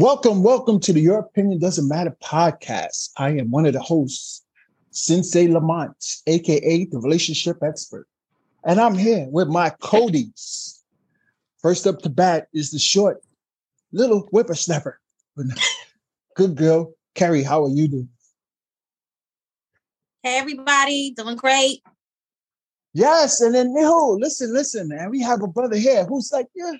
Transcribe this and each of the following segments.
Welcome, welcome to the Your Opinion Doesn't Matter podcast. I am one of the hosts, Sensei Lamont, aka the relationship expert. And I'm here with my Cody's. First up to bat is the short little whippersnapper. Good girl. Carrie, how are you doing? Hey everybody, doing great. Yes, and then no, listen, listen, man. We have a brother here who's like, yeah,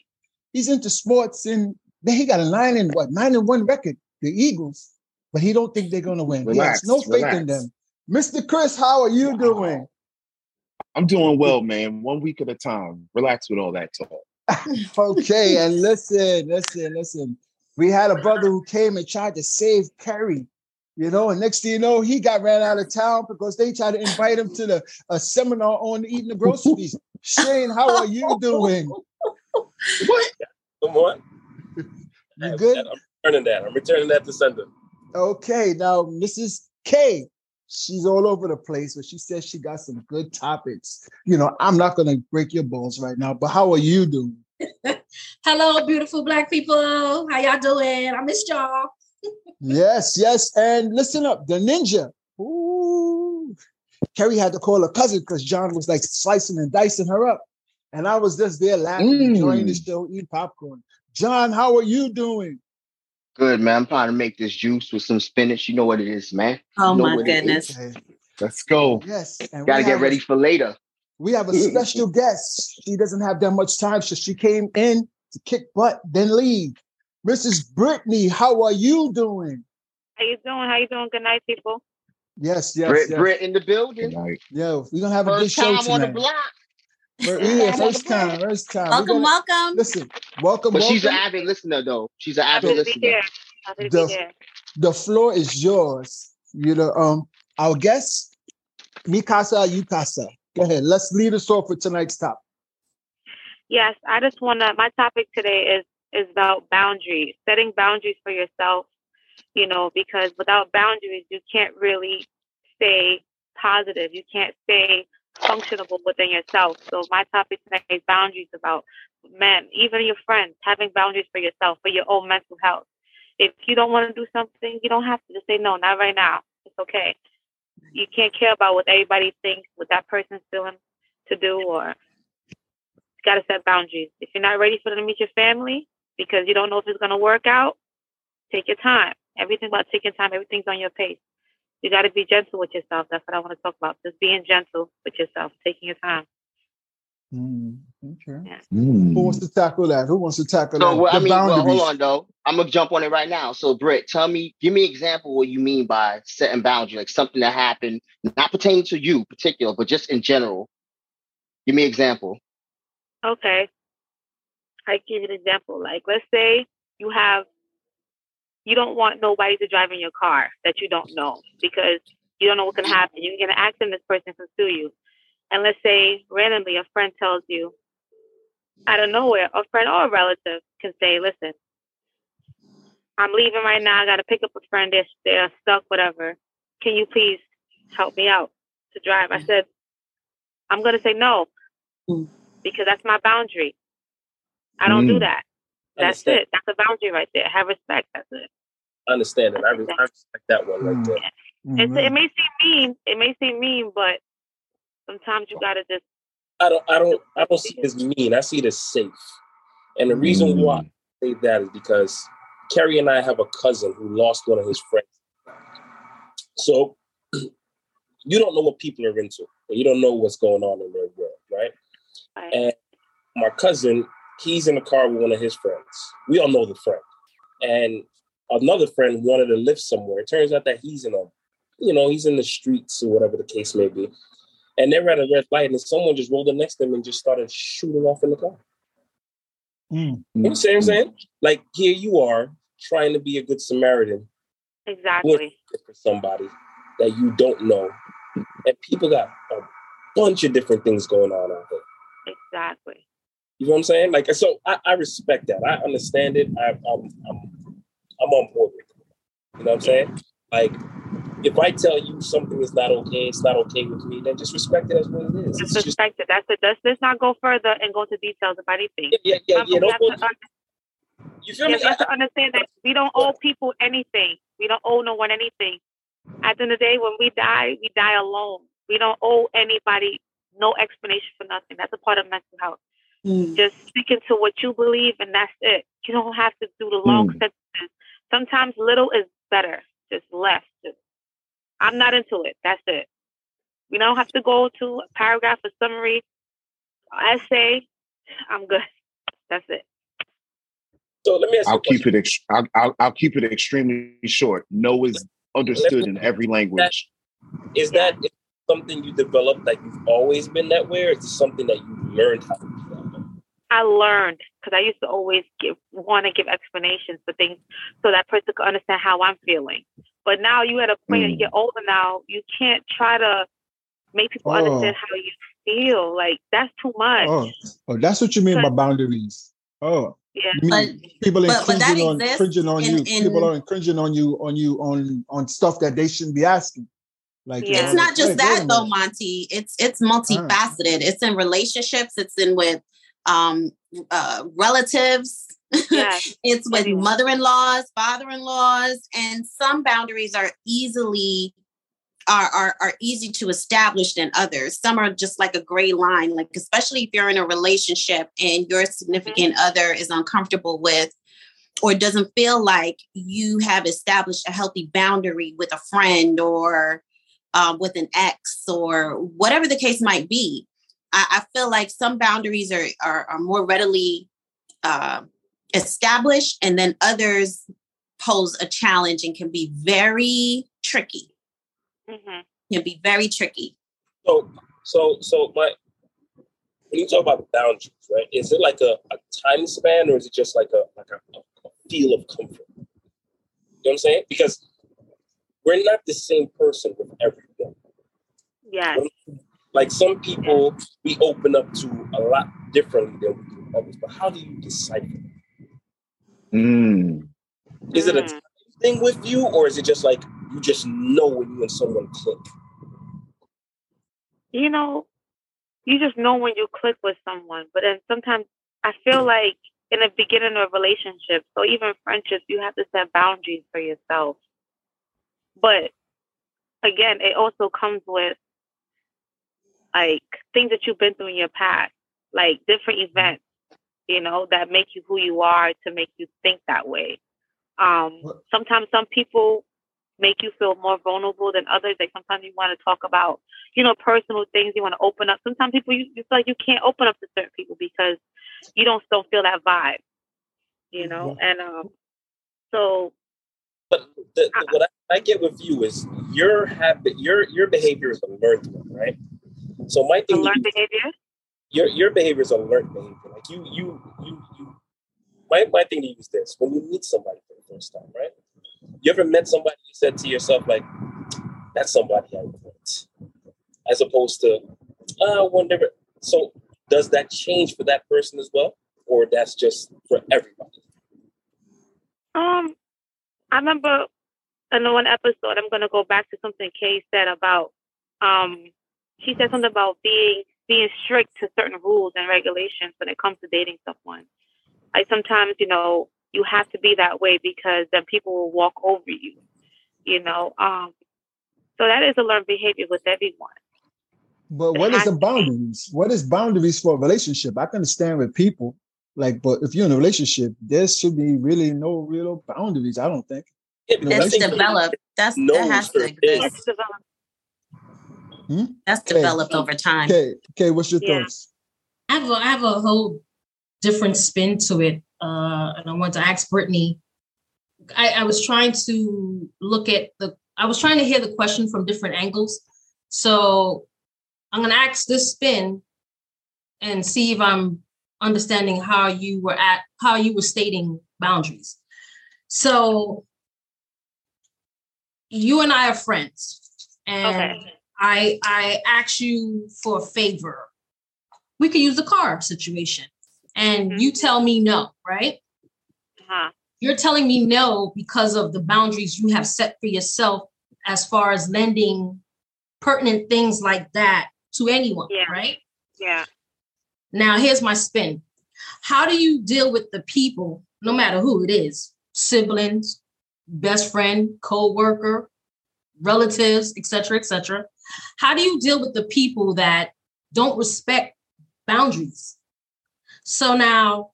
he's into sports and he got a nine and what nine and one record, the Eagles, but he don't think they're gonna win. Relax, he has no faith in them. Mr. Chris, how are you doing? I'm doing well, man. One week at a time. Relax with all that talk. okay, and listen, listen, listen. We had a brother who came and tried to save Kerry, you know, and next thing you know, he got ran out of town because they tried to invite him to the a seminar on eating the groceries. Shane, how are you doing? What? Come on. You good? I'm returning that. I'm returning that to sender. Okay, now Mrs. K, she's all over the place, but she says she got some good topics. You know, I'm not gonna break your balls right now, but how are you doing? Hello, beautiful black people. How y'all doing? I missed y'all. yes, yes, and listen up, the ninja. Ooh. Kerry had to call her cousin because John was like slicing and dicing her up. And I was just there laughing, mm. enjoying the show, eating popcorn. John, how are you doing? Good, man. I'm trying to make this juice with some spinach. You know what it is, man. Oh you know my goodness. Let's go. Yes. Gotta get ready a, for later. We have a special guest. She doesn't have that much time, so she came in to kick butt, then leave. Mrs. Brittany, how are you doing? How you doing? How you doing? Good night, people. Yes, yes, Britt, yes. Britt in the building. Yo, we're gonna have First a good show time tonight. on the block. First, yeah, first time, first time. Welcome, gonna, welcome. Listen, welcome. But welcome. she's an avid listener, though. She's an avid listener. The, the floor is yours. You know, um, our guest, Mikasa Yukasa. Go ahead. Let's lead us off with tonight's topic. Yes, I just want to. My topic today is is about boundaries, setting boundaries for yourself. You know, because without boundaries, you can't really stay positive. You can't stay functionable within yourself. So my topic tonight is boundaries about men, even your friends, having boundaries for yourself, for your own mental health. If you don't want to do something, you don't have to just say no, not right now. It's okay. You can't care about what everybody thinks, what that person's feeling to do, or you got to set boundaries. If you're not ready for them to meet your family because you don't know if it's to work out, take your time. Everything about taking time, everything's on your pace you got to be gentle with yourself. That's what I want to talk about. Just being gentle with yourself, taking your time. Mm, okay. Yeah. Mm. Who wants to tackle that? Who wants to tackle So that? well, I mean, well, hold on though. I'm gonna jump on it right now. So, Britt, tell me, give me an example what you mean by setting boundaries, like something that happened, not pertaining to you particular, but just in general. Give me an example. Okay. I give you an example. Like, let's say you have, you don't want nobody to drive in your car that you don't know because you don't know what can happen. You can going to accident, this person can sue you. And let's say randomly a friend tells you out of nowhere, a friend or a relative can say, listen, I'm leaving right now. I got to pick up a friend. They're, they're stuck, whatever. Can you please help me out to drive? I said, I'm going to say no Mm. because that's my boundary. I don't do Mm. that. That's it. That's a boundary right there. Have respect. That's it. I understand it. I, re- I respect that one right there. It's, Mm, it may seem mean. It may seem mean, but sometimes you gotta just. I don't I don't I don't see it as mean. I see it as safe. And the reason Mm. why I say that is because Kerry and I have a cousin who lost one of his friends. So you don't know what people are into. You don't know what's going on in their world, right? Right. And my cousin, he's in the car with one of his friends. We all know the friend. And another friend wanted to live somewhere. It turns out that he's in a, you know, he's in the streets or whatever the case may be. And they were at a red light and someone just rolled up next to them and just started shooting off in the car. mm, You see what I'm saying? Like here you are trying to be a good Samaritan Exactly. for somebody that you don't know. And people got a bunch of different things going on out there. Exactly. You know what I'm saying? Like, so I, I respect that. I understand it. I, I'm, I'm, I'm on board with it. You know what I'm saying? Like, if I tell you something is not okay, it's not okay with me, then just respect it as what it is. Just It's just, respect it. That's it. Let's, let's not go further and go into details about anything. yeah, yeah, yeah. yeah don't go, to You feel You me? have to understand that we don't owe people anything. We don't owe no one anything. At the end of the day, when we die, we die alone. We don't owe anybody no explanation for nothing. That's a part of mental health. Mm. Just sticking to what you believe, and that's it. You don't have to do the long Mm. Sentences. Sometimes little is better. Just less. Just, I'm not into it. That's it. We don't have to go to a paragraph, a summary, essay. I'm good. That's it. So let me ask I'll a question. keep it. Ex- I'll, I'll, I'll keep it extremely short. No is understood in every language. Is that is something you developed like you've always been that way, or is it something that you learned how to do that? I learned because I used to always give want to give explanations for things so that person could understand how I'm feeling. But now you at a point that you Mm. get older now, you can't try to make people Oh. understand how you feel. Like that's too much. Oh, oh, that's what you mean by boundaries. Oh, Yeah. you people but- but on exists infringing on in- you. in- people are infringing on you on you on on stuff that they shouldn't be asking. Like Yeah. it's not just wait, that though. Monty. It's it's multifaceted. It's in relationships. It's in with um uh relatives. Yes. it's with Everyone. mother-in-laws, father-in-laws, and some boundaries are easily are, are are easy to establish than others. Some are just like a gray line, like especially if you're in a relationship and your significant other is uncomfortable with or doesn't feel like you have established a healthy boundary with a friend or um, with an ex or whatever the case might be. I, I feel like some boundaries are are, are more readily uh, established, and then others pose a challenge and can be very tricky. hmm Can be very tricky. So, so, so my when you talk about boundaries, right? Is it like a, a time span, or is it just like a like a, a feel of comfort? You know what I'm saying? Because we're not the same person with everyone. Yes. Like some people, we open up to a lot differently than we do others. But how do you decipher? Mm. Is it a Mm. thing with you, or is it just like you just know when you and someone click? you know, you just know when you click with someone. But then sometimes I feel like in the beginning of a relationship, so even friendships, you have to set boundaries for yourself. But again, it also comes with like things that you've been through in your past, like different events, you know, that make you who you are to make you think that way. Um, sometimes some people make you feel more vulnerable than others. Like sometimes you want to talk about, you know, personal things. You want to open up. Sometimes people you, you feel like you can't open up to certain people because you don't still feel that vibe, you know. And um, so But the, the, what I, I get with you is your habit, your your behavior is a learned one, right? So my thing, is, behavior. your your behavior is a learned behavior. Like you you you you. My my thing to use this when you meet somebody for the first time, right? You ever met somebody you said to yourself like, "That's somebody I want," as opposed to, "I wonder." So does that change for that person as well, or that's just for everybody? Um, I remember in one episode, I'm gonna go back to something Kay said about um she said something about being being strict to certain rules and regulations when it comes to dating someone. Like sometimes, you know, you have to be that way because then people will walk over you. You know, um so that is a learned behavior with everyone. But what is the boundaries? What is boundaries for a relationship? I can understand with people, like, but if you're in a relationship, there should be really no real boundaries. I don't think. Yeah, No, because It's that's- developed. That's No, that has to exist. It's developed. That's Okay. developed over time. Okay, okay, what's your Yeah. thoughts? I have a, I have a whole different spin to it, uh, and I want to ask Brittany. I, I was trying to look at the. I was trying to hear the question from different angles. So I'm going to ask this spin and see if I'm understanding how you were at how you were stating boundaries. So you and I are friends, and Okay. I I ask you for a favor. We could use the car situation, and Mhm. you tell me no, right? Uh-huh. You're telling me no because of the boundaries you have set for yourself as far as lending pertinent things like that to anyone, Yeah. right? Yeah. Now, here's my spin. How do you deal with the people no matter who it is, siblings, best friend, co-worker, relatives, etc., etc. How do you deal with the people that don't respect boundaries? So now,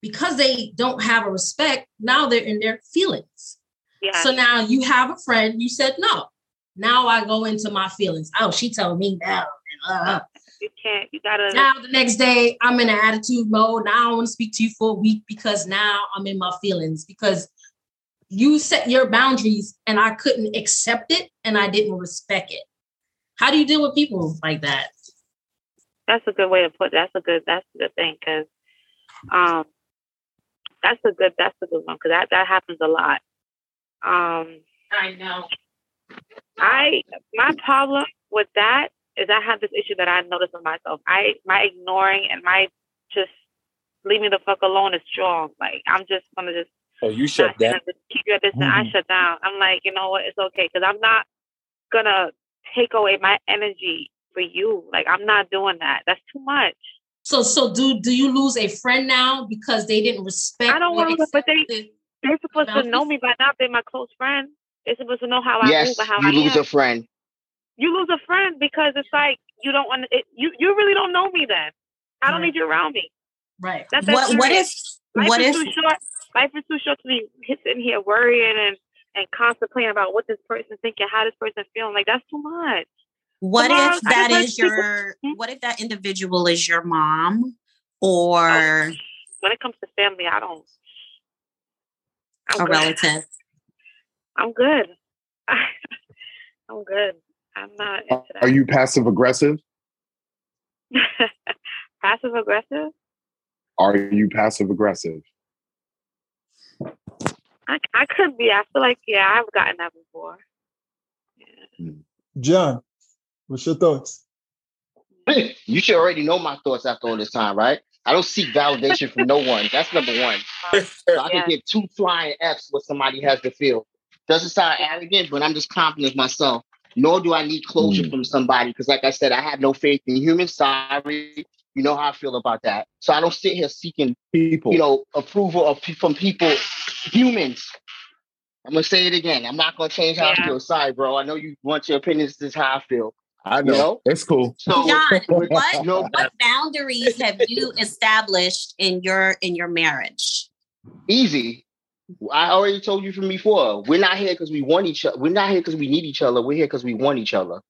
because they don't have a respect, now they're in their feelings. Yeah. So now you have a friend, you said no. Now I go into my feelings. Oh, she told me no. Uh, you can't. You gotta. now the next day I'm in an attitude mode. Now I don't want to speak to you for a week because now I'm in my feelings because you set your boundaries and I couldn't accept it and I didn't respect it. How do you deal with people like that? That's a good way to put. That's a good. That's a good thing because, um, that's a good. That's a good one because that that happens a lot. Um, I know. I my problem with that is I have this issue that I notice in myself. I my ignoring and my just leave me the fuck alone is strong. Like I'm just gonna just Oh, you shut down. gonna just keep you at distance. I mm. shut down. I'm like, you know what? It's okay because I'm not gonna take away my energy for you. Like I'm not doing that. That's too much. So so do do you lose a friend now because they didn't respect I don't wanna but they- They're supposed to know me by now. They're my close friend. They're supposed to know how I move Yes, and how you I lose am. a friend. you lose a friend because it's like you don't want it, you you really don't know me then. I don't Right. need you around me. right. That, that's What what serious. if life what is if too short? Life is too short to be sitting here worrying and and contemplating about what this person thinking, how this person feeling. Like that's too much. what Tomorrow, if I that like people- your Hmm? what if that individual is your mom or When it comes to family, I don't. I'm a good. relative? I'm good. I'm good. I'm not into that. Are you passive aggressive? passive aggressive? Are you passive aggressive? I, I could be. I feel like yeah, I've gotten that before. John, what's your thoughts? you should already know my thoughts after all this time, right? I don't seek validation from no one. That's number one. So I Yeah. can get two flying F's what somebody has to feel. Doesn't sound arrogant, but I'm just confident myself. Nor do I need closure Mm. from somebody because, like I said, I have no faith in humans. Sorry, you know how I feel about that. So I don't sit here seeking, People. you know, approval of from people, humans. I'm gonna say it again. I'm not gonna change how I feel. Sorry, bro. I know you want your opinions. This is how I feel. I know. You know? It's cool. So John, what you know, what boundaries have you established in your in your marriage? easy. I already told you from before. We're not here because we want each other. We're not here because we need each other. We're here because we want each other.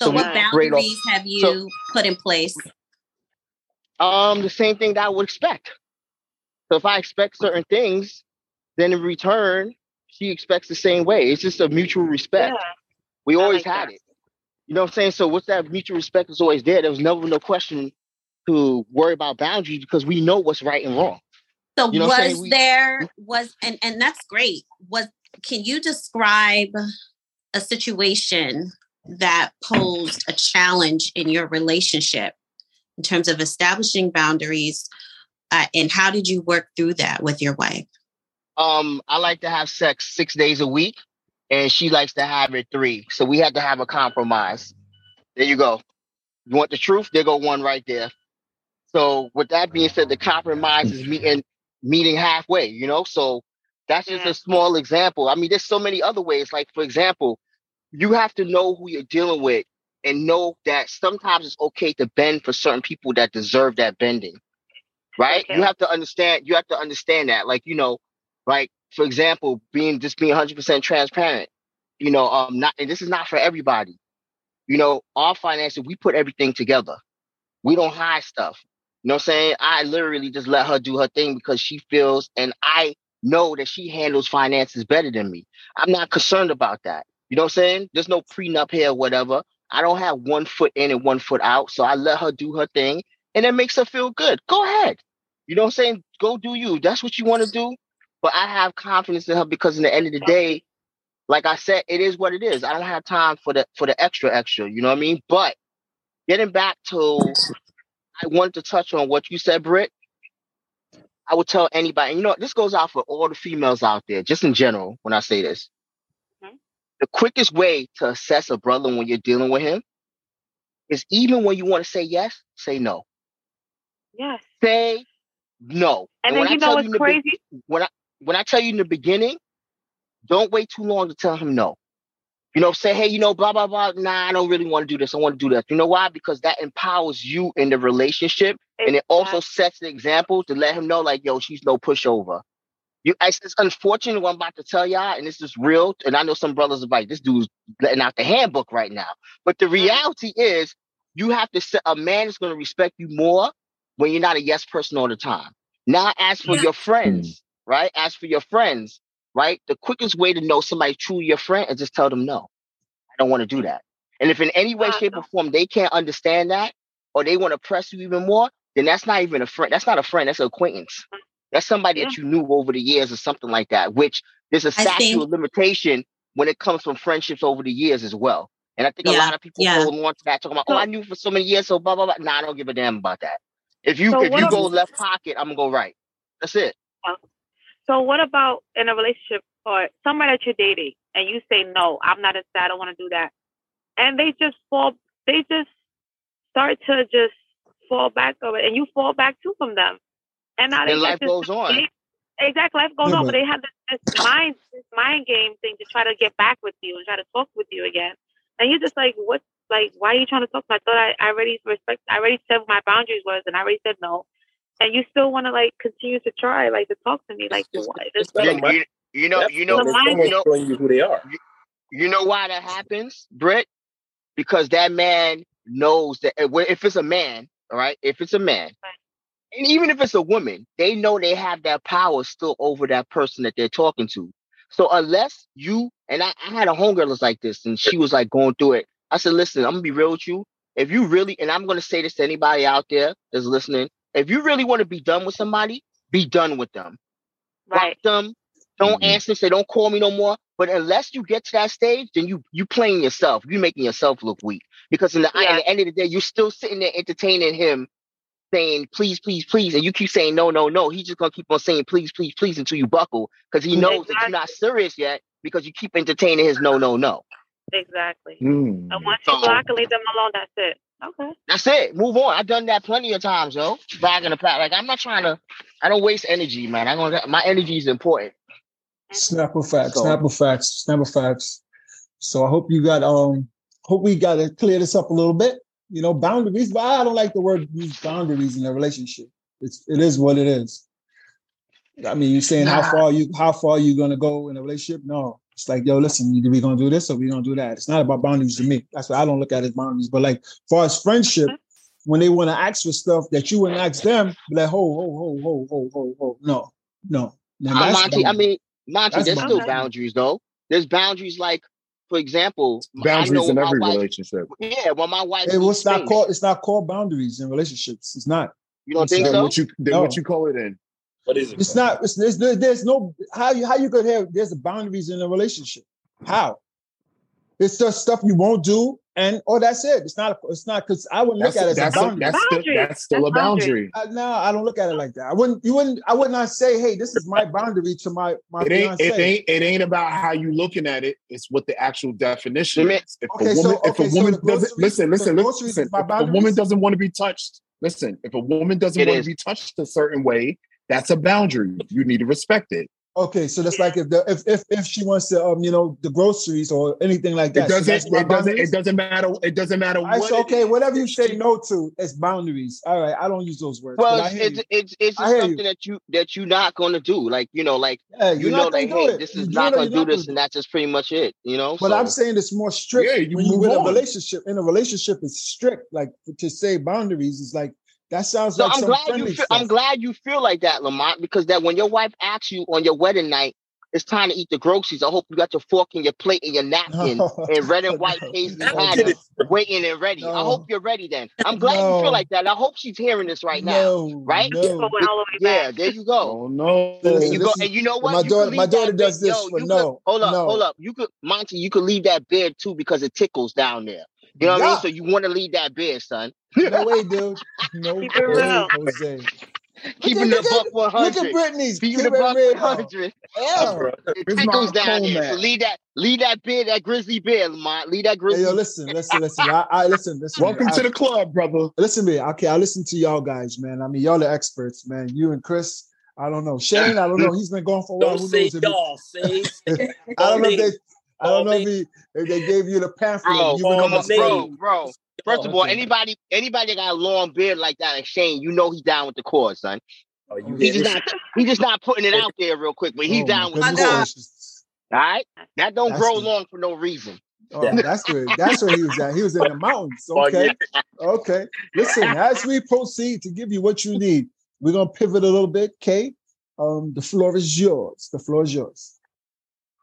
So, So what boundaries have you so- put in place? Um, the same thing that I would expect. So if I expect certain things, then in return, she expects the same way. It's just a mutual respect. Yeah. We I always like had that. it. You know what I'm saying? So what's that mutual respect is always there. There was never no question to worry about boundaries because we know what's right and wrong. So You know was? We- there was and and that's great. Was can you describe a situation that posed a challenge in your relationship in terms of establishing boundaries uh, and how did you work through that with your wife? Um, I like to have sex six days a week, and she likes to have it three. So we had to have a compromise. There you go. You want the truth? There go one right there. So with that being said, the compromise is meeting meeting halfway, you know? So that's just Yeah. a small example. I mean, there's so many other ways. Like, for example, you have to know who you're dealing with and know that sometimes it's okay to bend for certain people that deserve that bending. Right? Okay. You have to understand, you have to understand that. Like, you know, like for example, being just being 100% transparent. You know, um, not and this is not for everybody. You know, our finances, we put everything together. We don't hide stuff. You know what I'm saying? I literally just let her do her thing because she feels and I know that she handles finances better than me. I'm not concerned about that. You know what I'm saying? There's no prenup here or whatever. I don't have one foot in and one foot out. So I let her do her thing and it makes her feel good. Go ahead. You know what I'm saying? Go do you. That's what you want to do. But I have confidence in her because in the end of the day, like I said, it is what it is. I don't have time for the for the extra extra. You know what I mean? But getting back to, I wanted to touch on what you said, Britt. I would tell anybody. You know, this goes out for all the females out there, just in general. When I say this, Mhm. the quickest way to assess a brother when you're dealing with him is even when you want to say yes, say no. Yes. Say no. And, when then you know what's in the be- crazy? when I when I tell you in the beginning, don't wait too long to tell him no. You know, say, hey, you know, blah blah blah. Nah, I don't really want to do this. I want to do that. You know why? Because that empowers you in the relationship, and it also sets the example to let him know, like, yo, she's no pushover. You, it's, it's unfortunate what I'm about to tell y'all, and this is real. And I know some brothers are like, this dude's letting out the handbook right now. But the mm-hmm. reality is, you have to set a man is going to respect you more when you're not a yes person all the time. Now, as for Yeah. your friends, right? As for your friends, right? The quickest way to know somebody truly your friend is just tell them no. I don't want to do that. And if in any way, shape, or form they can't understand that, or they want to press you even more, then that's not even a friend. That's not a friend. That's an acquaintance. That's somebody that you knew over the years or something like that. Which there's a statute of limitation when it comes from friendships over the years as well. And I think a lot of people yeah. hold on to that, talking about, oh, I knew for so many years, so blah blah blah. Nah, I don't give a damn about that. If you So if you go left pocket, I'm gonna go right. That's it. So what about in a relationship or somebody that you're dating and you say no, I'm not into that, I don't want to do that, and they just fall, they just start to just fall back of it, and you fall back too from them, and now they Then got life this- goes on. they- Exactly, life goes Yeah, on, but- but they have this, this mind, this mind game thing to try to get back with you and try to talk with you again, and you're just like, what? Like, why are you trying to talk? to me? I thought I, I already respect, I already said what my boundaries was, and I already said no, and you still want to like continue to try, like to talk to me, like It's- what? it's This- not a You, you, you know, you know, what the it's mind- you know, showing you who they are. you know why that happens, Britt? Because that man knows that eh, if if it's a man, all right, if it's a man, and even if it's a woman, they know they have that power still over that person that they're talking to. So unless you and I, I had a homegirl that's like this, and she was like going through it. I said, listen, I'm gonna be real with you. If you really, and I'm gonna say this to anybody out there that's listening, if you really want to be done with somebody, be done with them. right. block them. Don't Mhm. answer. Say don't call me no more. But unless you get to that stage, then you you playing yourself. You making yourself look weak. Because in the, Yeah. in the end of the day, you're still sitting there entertaining him, saying please, please, please, and you keep saying no, no, no. He's just gonna keep on saying please, please, please until you buckle. Because he knows that you're not serious yet. Because you keep entertaining his no, no, no. Exactly. Mm. And once you So- block and leave them alone, that's it. Okay. That's it. Move on. I've done that plenty of times, yo. Back in the past. Like I'm not trying to. I don't waste energy, man. I don't. My energy is important. Snap of facts. So- Snap of facts. Snap of facts. So I hope you got um hope we got to clear this up a little bit. You know, boundaries, but I don't like the word use boundaries in a relationship. It's it is what it is. I mean, you're saying how far you how far you gonna go in a relationship? No, it's like yo, listen, either we gonna do this or we gonna do that. It's not about boundaries to me. That's why I don't look at it as boundaries. But like, far as friendship, when they want to ask for stuff that you wouldn't ask them, be like, ho, ho, ho, ho, ho, ho, ho, no, no. Now Uh, Monty, I mean, Monty, That's there's still boundaries though. There's boundaries like, for example, Boundaries in every wife- relationship. Yeah, well, my wife It was needs not things, called. It's not called boundaries in relationships. It's not. You don't It's think Then so? what you then No. what you call it in? What is it? It's not. It's, there's, there's no how you how you could have there's boundaries in a relationship. How? It's just stuff you won't do, and oh, that's it. It's not. It's not because I wouldn't look at it as that's a a, boundary. that's still that's still a boundary. boundary. Uh, no, I don't look at it like that. I wouldn't. You wouldn't. I would not say, "Hey, this is my boundary to my my It ain't fiance." it ain't it ain't about how you looking at it. It's what the actual definition Let is. If Okay, a so- woman if okay, a woman the doesn't groceries- listen, listen, listen. If a woman doesn't want to be touched, listen. If a woman doesn't It want to be touched a certain way, that's a boundary. You need to respect it. Okay, so that's like if the if if if she wants to um you know the groceries or anything like that. It doesn't. that's my it doesn't. It doesn't matter. It doesn't matter All right, what. so okay, is. whatever you say no to, it's boundaries. All right, I don't use those words. Well, it's it's, it's it's I just hear you. something that you that you're not gonna do. Like you know, like Yeah, you know, like hey, it. this is do not gonna do this, gonna and that's just pretty much it. You know. But so, I'm saying it's more strict Yeah, you when you move with a relationship. In a relationship, it's strict. Like to say boundaries is like that sounds So like I'm some glad you feel. I'm glad you feel like that, Lamont, because that when your wife asks you on your wedding night, it's time to eat the groceries. I hope you got your fork and your plate and your napkin and red and white No, paisley no, pattern waiting and ready. I hope you're ready then. I'm glad you feel like that. I hope she's hearing this right now. Right? No. Going all the way Yeah, there you go. Oh no! And you go, is- and you know what? my You daughter- my daughter does bed- this Yo, for no, could, hold up, no. hold up. You could, Monty, you could leave that bed too because it tickles down there. You know what I mean? So you want to lead that bed, son. No way, dude. No way, Keep it real. Jose. Keeping look the at- buck one Look at hundred. Brittany's. Keeping keep the it buck real. one hundred. Yeah. Bro, It Where's my tickles down comb there. So at? leave that, lead that beer, that grizzly beer, Lamont. Lead that Hey, grizzly. yo, listen, listen, listen. I, I listen, listen. Welcome I, to the club, brother. Listen to me. Okay, I listen to y'all guys, man. I mean, y'all are experts, man. You and Chris. I don't know. Shane, I don't know. He's been going for a while. Don't Who say knows y'all. Say I don't know if they. I don't know if, he, if they gave you the pamphlet. Bro, you all went on on, the name. bro, bro. First of all, anybody, anybody that got a long beard like that, like Shane, you know he's down with the cause, son. Oh, you He's just not, he's just not putting it out there real quick, but he's Oh, down with the cause. All right, that don't That's grow the- long for no reason. Oh, that's where that's where he was at. He was in the mountains. Oh, Okay. yeah. Okay. Listen, as we proceed to give you what you need, we're gonna pivot a little bit. Kay, um, the floor is yours. The floor is yours.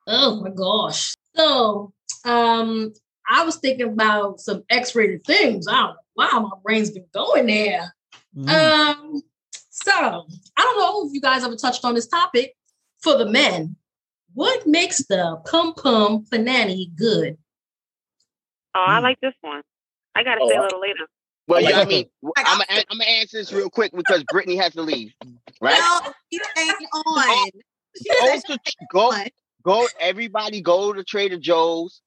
Oh my gosh. So um I was thinking about some X-rated things. I don't know why my brain's been going there. Mhm. Um, so I don't know if you guys ever touched on this topic for the men. What makes the pum pum panani good? Oh, I Mm. like this one. I gotta Oh, say a little later. Well, yeah, I mean, I'm gonna I'm answer this real quick because Brittany has to leave. Right? No, she staying on. She Go said to she go Everybody go to Trader Joe's,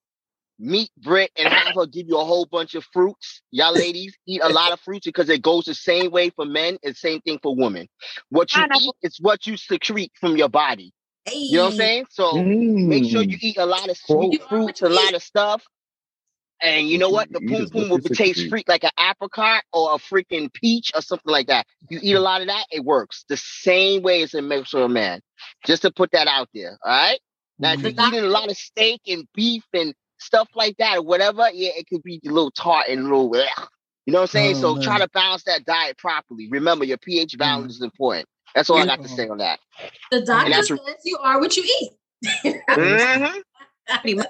meet Britt, and have her give you a whole bunch of fruits. Y'all ladies eat a lot of fruits because it goes the same way for men and same thing for women. What you Pineapple. eat is what you secrete from your body. Hey. You know what I'm saying? So make sure you eat a lot of sweet You fruits, a lot of stuff. And you know what? The Eat poom is poom what will taste secrete. freak like an apricot or a freaking peach or something like that. You eat a lot of that, it works the same way as it makes for a man. Just to put that out there. All right. Now, if you're eating a lot of steak and beef and stuff like that or whatever, yeah, it could be a little tart and a little, ugh. you know what I'm saying? Oh, so man. try to balance that diet properly. Remember, your pH balance is important. That's all I got to say on that. The doctor says you are what you eat. Mhm.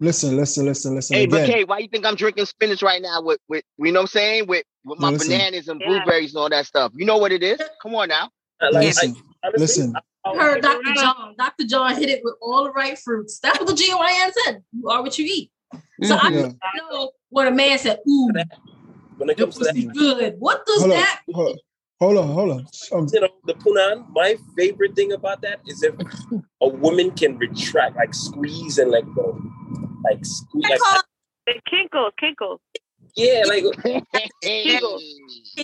Listen, listen, listen, listen. Hey, but Again, Kay, why you think I'm drinking spinach right now with, with you know what I'm saying? With with my listen. bananas and Yeah. blueberries and all that stuff. You know what it is? Come on now. I like, listen, I, honestly, listen. I, I, Heard Dr. right. John. Dr. John hit it with all the right fruits. That's what the GYN said. You are what you eat. So I Yeah. just know when a man said, ooh, when it your comes to that, good. What does hold on, that hold, hold on, hold on. Um, you know, the punan, my favorite thing about that is if a woman can retract, like squeeze and like go, like squeeze, I like call The kinkles, kinkles. Yeah, like Hey.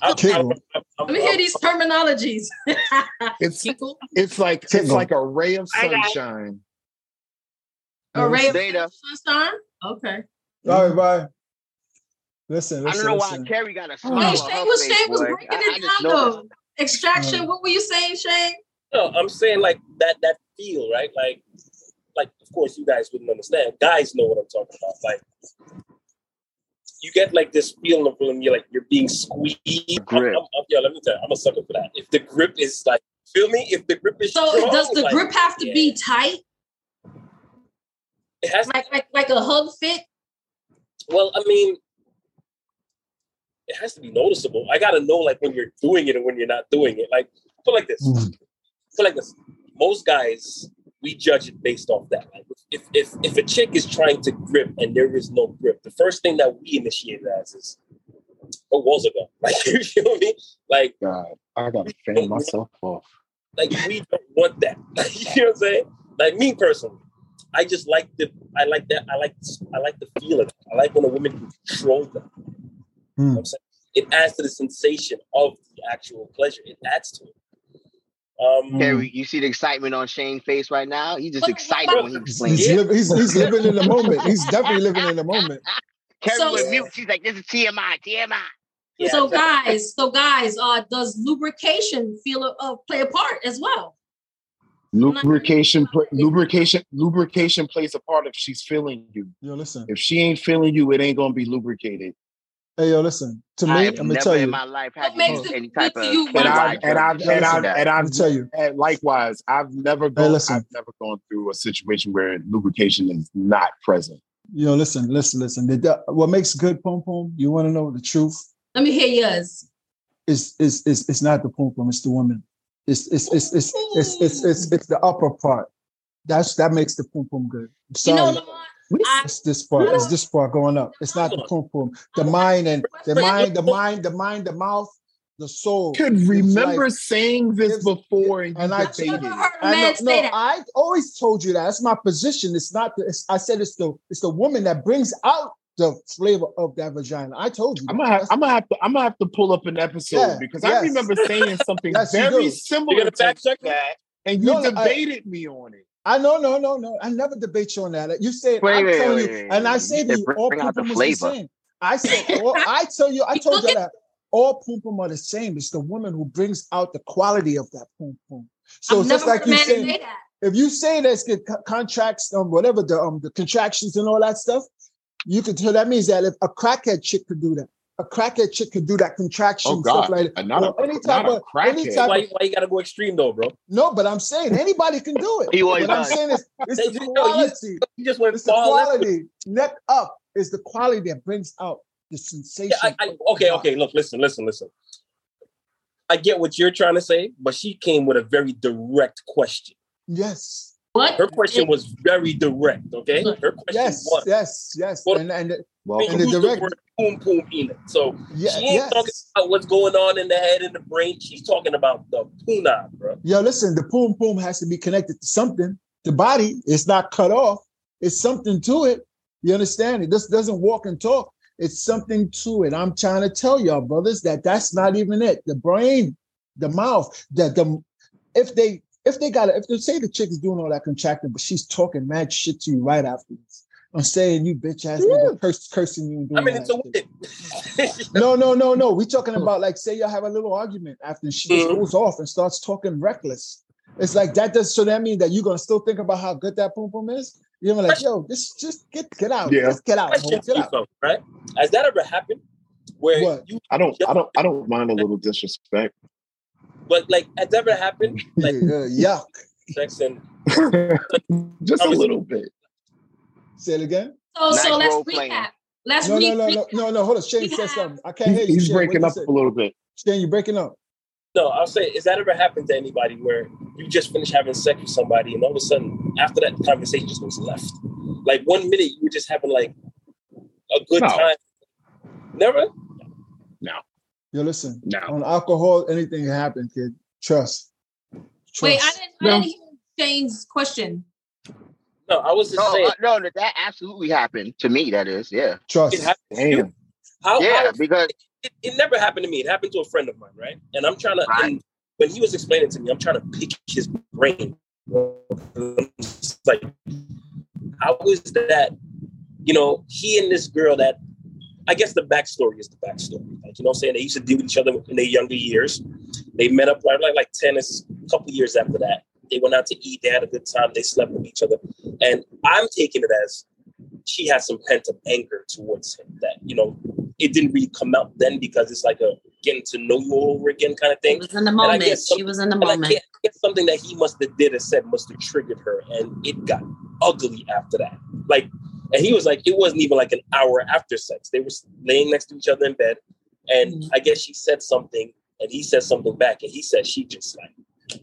I'm, Tickle. I'm- I'm- Let me hear these terminologies. It's Tickle, it's like it's like a ray of I got it. sunshine. a ray of Later. sunshine. Okay. all right, bye. Listen, I listen, don't know why. Carrie got a smile on Shane her was face, Shane was breaking I, I it just down though. Extraction. Mm. What were you saying, Shane? No, I'm saying like that that feel, right? Like like of course you guys wouldn't understand. Guys know what I'm talking about. Like you get like this feeling of when you're like you're being squeezed. I'm, Grip. I'm, I'm, yo, let me tell you, I'm a sucker for that. If the grip is like feel me, if the grip is So strong, does the like, grip have to yeah. be tight, It has to, like like like a hug fit? well, I mean, it has to be noticeable. I gotta know like when you're doing it and when you're not doing it. Like put like this. Mhm. Put like this. Most guys we judge it based off that. Like if if if a chick is trying to grip and there is no grip, the first thing that we initiate as is oh, what was it though? Like you feel me? Like God, I gotta fan myself off. like we don't want that. Like, you know what I'm saying? Like me personally, I just like the I like that I like I like the feeling. I like when a woman can control that. Hmm. You know what I'm saying? It adds to the sensation of the actual pleasure. It adds to it. Um, Carrie, you see the excitement on Shane's face right now? He's just excited when he He's, explains he's, li- he's, he's living in the moment. He's definitely living in the moment. Carrie So- went mute. She's like, this is TMI, TMI. yeah, so exactly. guys, so guys, uh, does lubrication feel uh, play a part as well? Lubrication, pla- lubrication, lubrication plays a part if she's feeling you. Yo, listen. If she ain't feeling you, it ain't gonna be lubricated. Hey, yo, listen. To me, I I'm gonna never tell in you. my life had What to makes any good type of you, And I've chemical and I've and I've and I've tell you. and likewise, I've never gone. listen. I've never gone through a situation where lubrication is not present. Yo, listen, listen, listen. The, the- what makes good pom pom? You want to know the truth? Let me hear yours. Is is is it's not the pom pom? It's the woman. It's it's it's it's it's it's it's, it's the upper part. That's that makes the pom pom good. I'm You know, Lamont, I, it's this part. It's this part going up. It's not the pom pom. The mind and the mind, the mind, the mind, the mouth. the soul. could remember life. saying this before and, and you I- I've debated. never it. heard a I man know, no. I always told you that. That's my position. It's not the. It's, I said it's the. It's the woman that brings out the flavor of that vagina. I told you. I'm gonna have, I'm gonna have to I'm gonna have to pull up an episode Yeah, because yes. I remember saying something Yes, very do. similar You gonna to check that, and you No, no, I- debated me on it. I know, no, no, no. I never debate you on that. You say Wait, I'm wait, telling wait, you, wait, and I say You to you, all bring out the is the same. I said, all, I tell you, I told you that all poom poom are the same. It's the woman who brings out the quality of that poom poom. So I've it's just never like you saying, say that. if you say there's good co- contracts, um, whatever the um the contractions and all that stuff, you could tell that means that if a crackhead chick could do that, a crackhead chick could do that contraction Oh stuff like that. and not Or a, any type not a of any crackhead. type Why, of why you gotta go extreme though, bro? no, but I'm saying anybody can do it. He always what I'm does. saying is it's Hey, the you know, you- quality. You just went It's the far left. quality. Neck up is the quality that brings out the sensation. Yeah, I, I, okay, okay. Look, listen, listen, listen. I get what you're trying to say, but she came with a very direct question. Yes. What? Her question was very direct. Okay, her question Yes. was, Yes. Yes. Well, And and Well, And the use the direct- word "poom poom" in it. So yeah, she ain't talking about what's going on in the head and the brain. She's talking about the puna, bro. Yo, listen, the poom poom has to be connected to something. The body is not cut off. It's something to it. You understand? It just doesn't walk and talk. It's something to it. I'm trying to tell y'all, brothers, that that's not even it. The brain, the mouth, that the if they if they got it, if they say the chick is doing all that contracting, but she's talking mad shit to you right afterwards. I'm saying you bitch ass nigga curse, cursing you and doing I mean, it's a that shit. win. No, no, no, no. We're talking about like say y'all have a little argument after she just Mhm. goes off and starts talking reckless. It's like that does so that mean that you're gonna still think about how good that boom boom is? You're gonna be like, yo, this just get get out. Yeah. Just get out. Question get out. right? Has that ever happened? Where What? you, I don't I don't I don't mind a little disrespect. But like, has ever happened? Like Yeah, yuck. sex and Just a little bit. Say it again. So, so let's role playing. recap. Let's No, re- no, no, no, no, no. Hold on. Shane said something. I can't hear you. He's Shane. breaking up a little bit. Shane, you're breaking up. No, I'll say, has that ever happened to anybody where you just finished having sex with somebody and all of a sudden after that conversation just goes left? Like one minute you were just having like a good No. time. Never? Yo, listen. No. On alcohol, anything can happen, kid. Trust. Trust. Wait, I didn't, No. I didn't hear Shane's question. No, I was just No, saying uh, no, that that absolutely happened to me. That is, yeah, Trust. it happened to How, yeah, how- because it, it never happened to me. It happened to a friend of mine, right? And I'm trying to Right. and when he was explaining to me, I'm trying to pick his brain. It's like, how is that? You know, he and this girl that I guess the backstory is the backstory. Like, you know what I'm saying? They used to deal with each other in their younger years. They met up like like, like tennis a couple years after that. They went out to eat, they had a good time, they slept with each other. And I'm taking it as she had some pent up anger towards him that, you know, it didn't really come out then because it's like a getting to know you all over again kind of It thing. was in the moment. some- She was in the moment. it's something that he must have did or said must have triggered her, and it got ugly after that. Like, and he was like, it wasn't even like an hour after sex. They were laying next to each other in bed, and Mhm. I guess she said something, and he said something back, and he said she just like like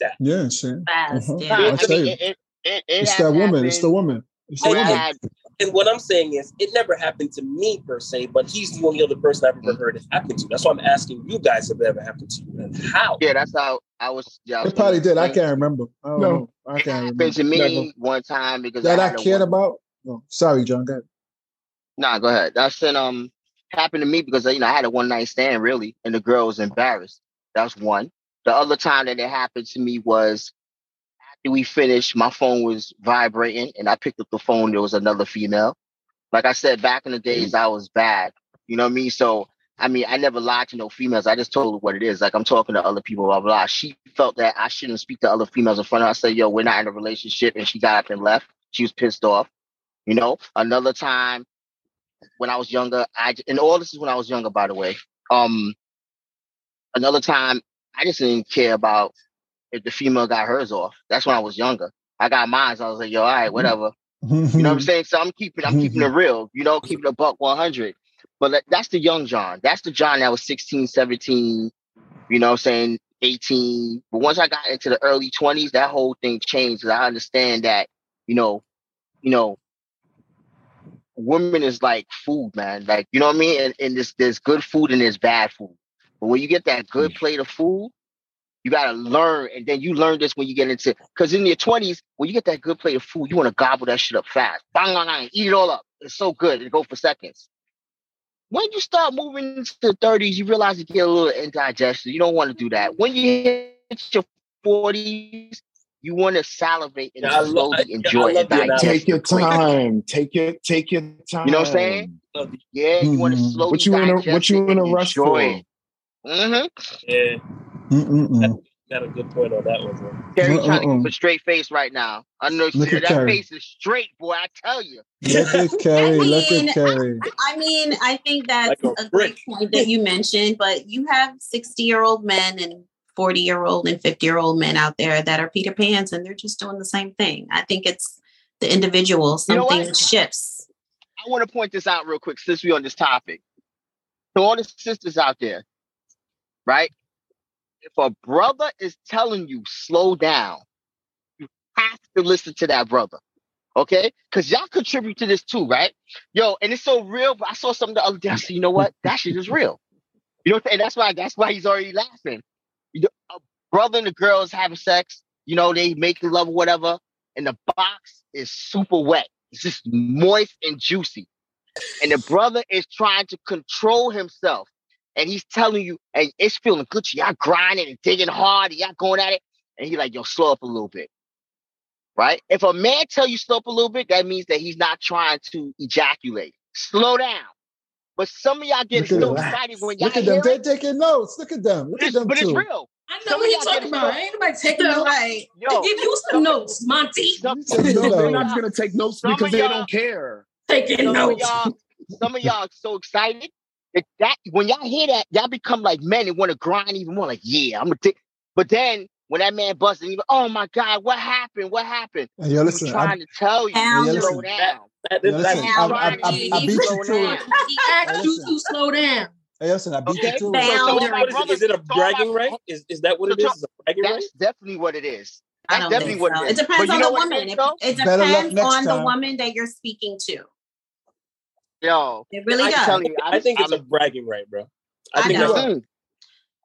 that. Yeah, Shane. Fast, Uh-huh. yeah. I'll I tell mean, it, it, it, it It's has that woman. It's the woman. It's the woman. had- And what I'm saying is, it never happened to me per se, but he's the only other person I've ever heard it happen to. That's why I'm asking you guys if it ever happened to you and how. yeah, that's how I was. Yeah, I was It probably did. I can't remember. I No. know. I can't happened remember. to me Never. one time because That I, I cared about. No, sorry, John. Go ahead. Nah, go ahead. That's an um happened to me because you know I had a one night stand really, and the girl was embarrassed. That's one. The other time that it happened to me was after we finished, my phone was vibrating, and I picked up the phone. There was another female. Like I said, back in the days, I was bad. You know what I mean? So I mean, I never lied to no females. I just told her what it is. Like I'm talking to other people, blah blah. She felt that I shouldn't speak to other females in front of her. I said, "Yo, we're not in a relationship," and she got up and left. She was pissed off. You know, another time when I was younger, I and all this is when I was younger, by the way. Um, another time I just didn't care about if the female got hers off. That's when I was younger. I got mine. So I was like, yo, all right, whatever. You know what I'm saying? So I'm keeping, I'm keeping it real. You know, keeping a buck 100. But that's the young John. That's the John that was 16, 17. You know what I'm saying? 18. But once I got into the early 20s, that whole thing changed. 'cause I understand that, you know, you know, women is like food, man. Like, you know what I mean? And, and there's there's good food and there's bad food. But when you get that good mm. plate of food, you gotta learn, and then you learn this when you get into because in your twenties, when you get that good plate of food, you want to gobble that shit up fast, bang, bang, bang, eat it all up. It's so good, it go for seconds. When you start moving into the thirties, you realize you get a little indigestion. You don't want to do that. When you hit your forties, you want to salivate and Yeah, slowly I- yeah, I enjoy love and the digest. Take your time. Take your take your time. You know what I'm saying? Yeah, you want to slowly What you in a digest what you it in a rush enjoy for? it. Mm-hmm. Yeah, Mm-mm-mm. got a good point on that one, bro. Terry trying to keep a straight face right now. I know Look at that Terry. face is straight, boy. I tell you. Look at Carrie. Look mean, at Carrie. I mean, I think that's Like a a great point that you mentioned, but you have 60 year old men and 40 year old and 50 year old men out there that are Peter Pans and they're just doing the same thing. I think it's the individual, You know something shifts. I want to point this out real quick since we're on this topic. To all the sisters out there, right? If a brother is telling you slow down, you have to listen to that brother. Okay? Because y'all contribute to this too, right? Yo, and it's so real. But I saw something the other day. I said, you know what? That shit is real. You know what That's why that's why he's already laughing. You know, a brother and the girl is having sex, you know, they making love or whatever, and the box is super wet. It's just moist and juicy. And the brother is trying to control himself. And he's telling you, and it's feeling good. Y'all grinding and digging hard, and y'all going at it. And he's like, yo, slow up a little bit. Right? If a man tell you slow up a little bit, that means that he's not trying to ejaculate. Slow down. But some of y'all get so excited when y'all Look at hear them. They're taking notes. Look at them. Look at them but it's real. I know Some what you're talking about. so- Ain't nobody taking notes. right. Yo, Give you some notes, Monty. some, Some No, they're not gonna take notes Some because they don't care. Taking some of notes. y'all, some of y'all are so excited that, that when y'all hear that, y'all become like men and want to grind even more. Like, yeah, I'm a dick. But then when that man busts and you go, oh my God, what happened? What happened? And yo, I'm listen, I, trying to tell you, Boundaries. slow down. That, yo, that, listen, I, I, I, I beat you to it. He asked you to slow down. Hey, listen, I beat Okay? you to So, it. so all Boundaries. my what is, it? brothers, is it a so all my- bragging right? Is is that what it So is? Is a bragging right? That's definitely what it is. I don't definitely think what so. it It is. depends on the woman. It, it depends next on the woman that you're speaking to. Yo, It really I'm does. telling you, I think it's a I'm- bragging right, bro. I I think don't.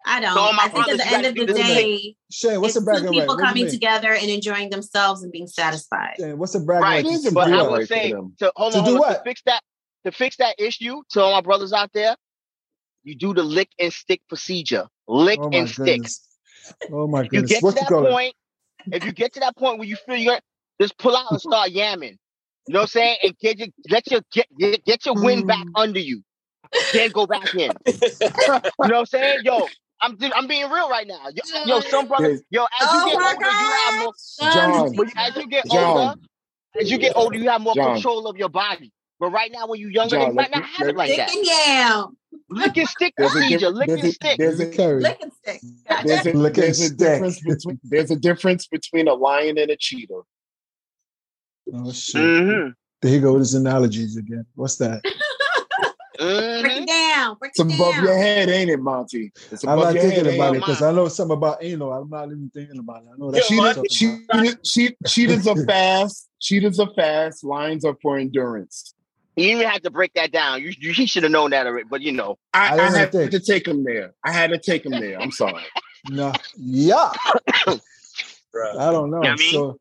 I don't. So I think at the end of the day, Shane, what's it's a bragging two right? people What coming together and enjoying themselves and being satisfied. Shane, what's a bragging Right. right? It is a To But I bragging what? would right say to hold To on, do what? To fix that, to fix that issue, to all my brothers out there, you do the lick and stick procedure. Lick Oh my and stick. Oh my goodness. You goodness. get to that point, if you get to that point where you feel you're just pull out and start yamming. You know what I'm saying? And get your let your get get, get your wind back mm. under you. Then go back in. You know what I'm saying? Yo, I'm I'm being real right now. Yo, yo some brothers, yo, as Oh you get my older, you have more John, as you get John. older, as you get older, you have more John. control of your body. But right now, when you're younger, John, you might not have it like Stick that. and yam. Lick and stick There's a procedure. Lick and stick. there's a- Carrie. Lick and stick. There's a, there's a difference between there's a difference between a lion and a cheetah. Oh shit. Mm-hmm. There you go with his analogies again. What's that? Break Mm-hmm. it down. Break It's it above down. your head, ain't it, Monty? It's I'm not your thinking head, about it it? because I know something about anal. I'm not even thinking about it. I know that's Yo, what Cheetah, you're talking about. cheetah, cheetah, cheetahs are fast. Cheetahs are fast. Lions are for endurance. You even had to break that down. You, you he should have known that already. But you know, I I, I had think. to take him there. I had to take him there. I'm sorry. No. Yeah. I don't know. You know what I mean? So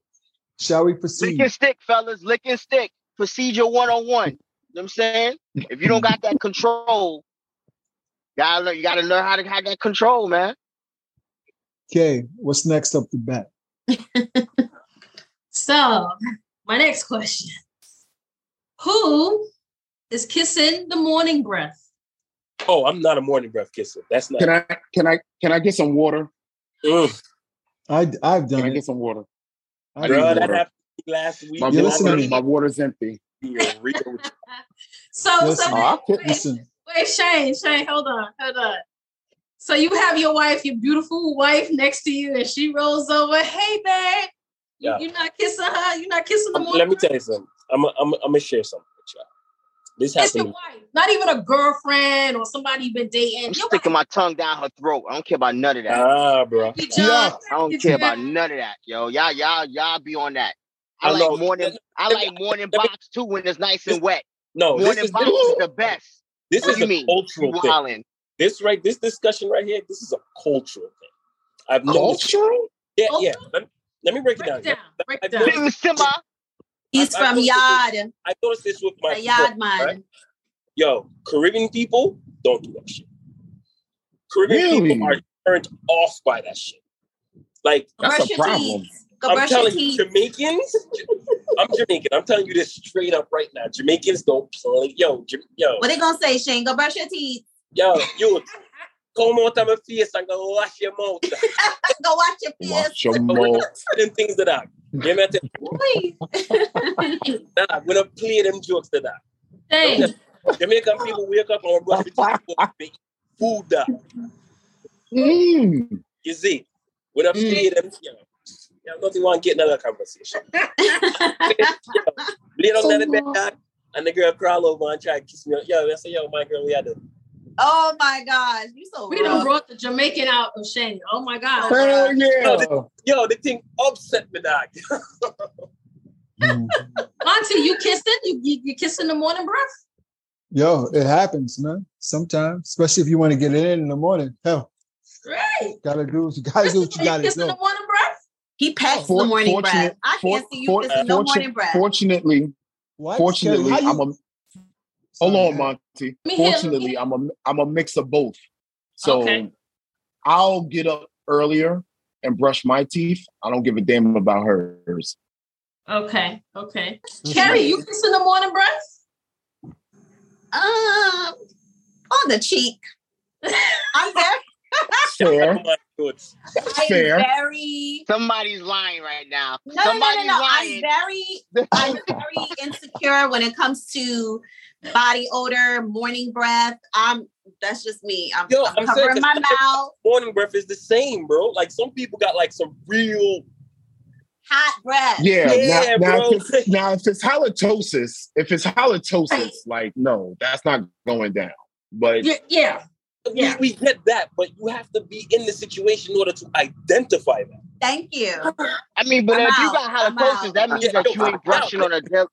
shall we proceed? lick proceed? and stick, fellas. Lick and stick. Procedure one on one. You know what I'm saying? If you don't got that control, you gotta learn, you gotta learn how to have that control, man. Okay, what's next up the bat? So, my next question Who is kissing the morning breath? Oh, I'm not a morning breath kisser. That's not. Can I can I can I get some water? I I've done. Can done I get some water? I bro, done that happened last week. My, You listen to water, me. my water's empty. Be real with you. So, Listen, so Oh, wait, Listen, wait, Shane, Shane, hold on, hold on. So you have your wife, your beautiful wife, next to you, and she rolls over. Hey, babe, Yeah. you're not kissing her. You're not kissing the morning. Let me tell you something. I'm I'm I'm gonna share something with y'all. This It's your happened. wife, not even a girlfriend or somebody you've been dating. I'm Your sticking my tongue down her throat. I don't care about none of that. Ah, bro. wife, Yeah. I don't care about none of that, yo. Y'all, y'all, y'all be on that. I, I like know. morning. I Let me- like morning let me- box too when it's nice and wet. No, this morning is box is the best. this What is you a mean? cultural You thing. wildin'. this right, this discussion right here, this is a cultural thing. I've noticed. Cultural? Yeah, yeah. Let, let me break it Break down. it down. Break I've it down. noticed- Simba. He's I- I from noticed Yad. I noticed this with my Yard man. right? Yo, Caribbean people don't do that shit. Caribbean people are turned off by that shit. Like That's brush a problem. Go I'm brush your telling you, teeth. Jamaicans. I'm Jamaican. I'm telling you this straight up right now. Jamaicans don't play. Yo, Jam- yo, What they gonna say, Shane? Go brush your teeth. yo, you come out of my face and go wash your mouth. Go wash your face. face. your mouth. them things to that. You know Please. Nah, we don't play them jokes to that. Hey, Jamaican people wake up and brush their teeth and make food that. Mm. You see, when I play them, you know, yeah, nothing want to get another conversation. Lay down on the bed, dog, and the girl crawl over and try to kiss me. Yo, I say, yo, my girl, we had to. Oh my gosh, you so we done rough. brought the Jamaican out of Shane. Oh my God. Hell yeah. Yo, the thing upset me, dog. Auntie, you kissing? You, you, you kissed in the morning breath? Yo, it happens, man. Sometimes, especially if you want to get it in in the morning. Hell, Great. gotta do what you gotta do what you You gotta kissed in the morning breath? He packs For- the morning breath. I can't for- see you for- kissing no fortune- morning breath. Fortunately, What? fortunately, you- I'm a hold on. Monty. Let me hear- let me Fortunately. I'm a I'm a mix of both. So Okay. I'll get up earlier and brush my teeth. I don't give a damn about hers. Okay, okay. Carrie, you kiss in the morning breath? Um, on the cheek. I'm very, Fair. My I'm fair. very. Somebody's lying right now. No, no, no, no, Somebody's no. I'm very, I'm very insecure when it comes to body odor, morning breath. I'm. That's just me. I'm, Yo, I'm I'm covering saying- my mouth. Morning breath is the same, bro. Like some people got like some real. Hot breath. Yeah. Yeah, now, now, bro. if it's, now, if it's halitosis, if it's halitosis, like no, that's not going down. But Yeah, yeah. We, Yeah. we get that, but you have to be in the situation in order to identify that. Thank you. I mean, but I'm if you got I'm halitosis, that means Yeah, that you ain't brushing out. on a daily.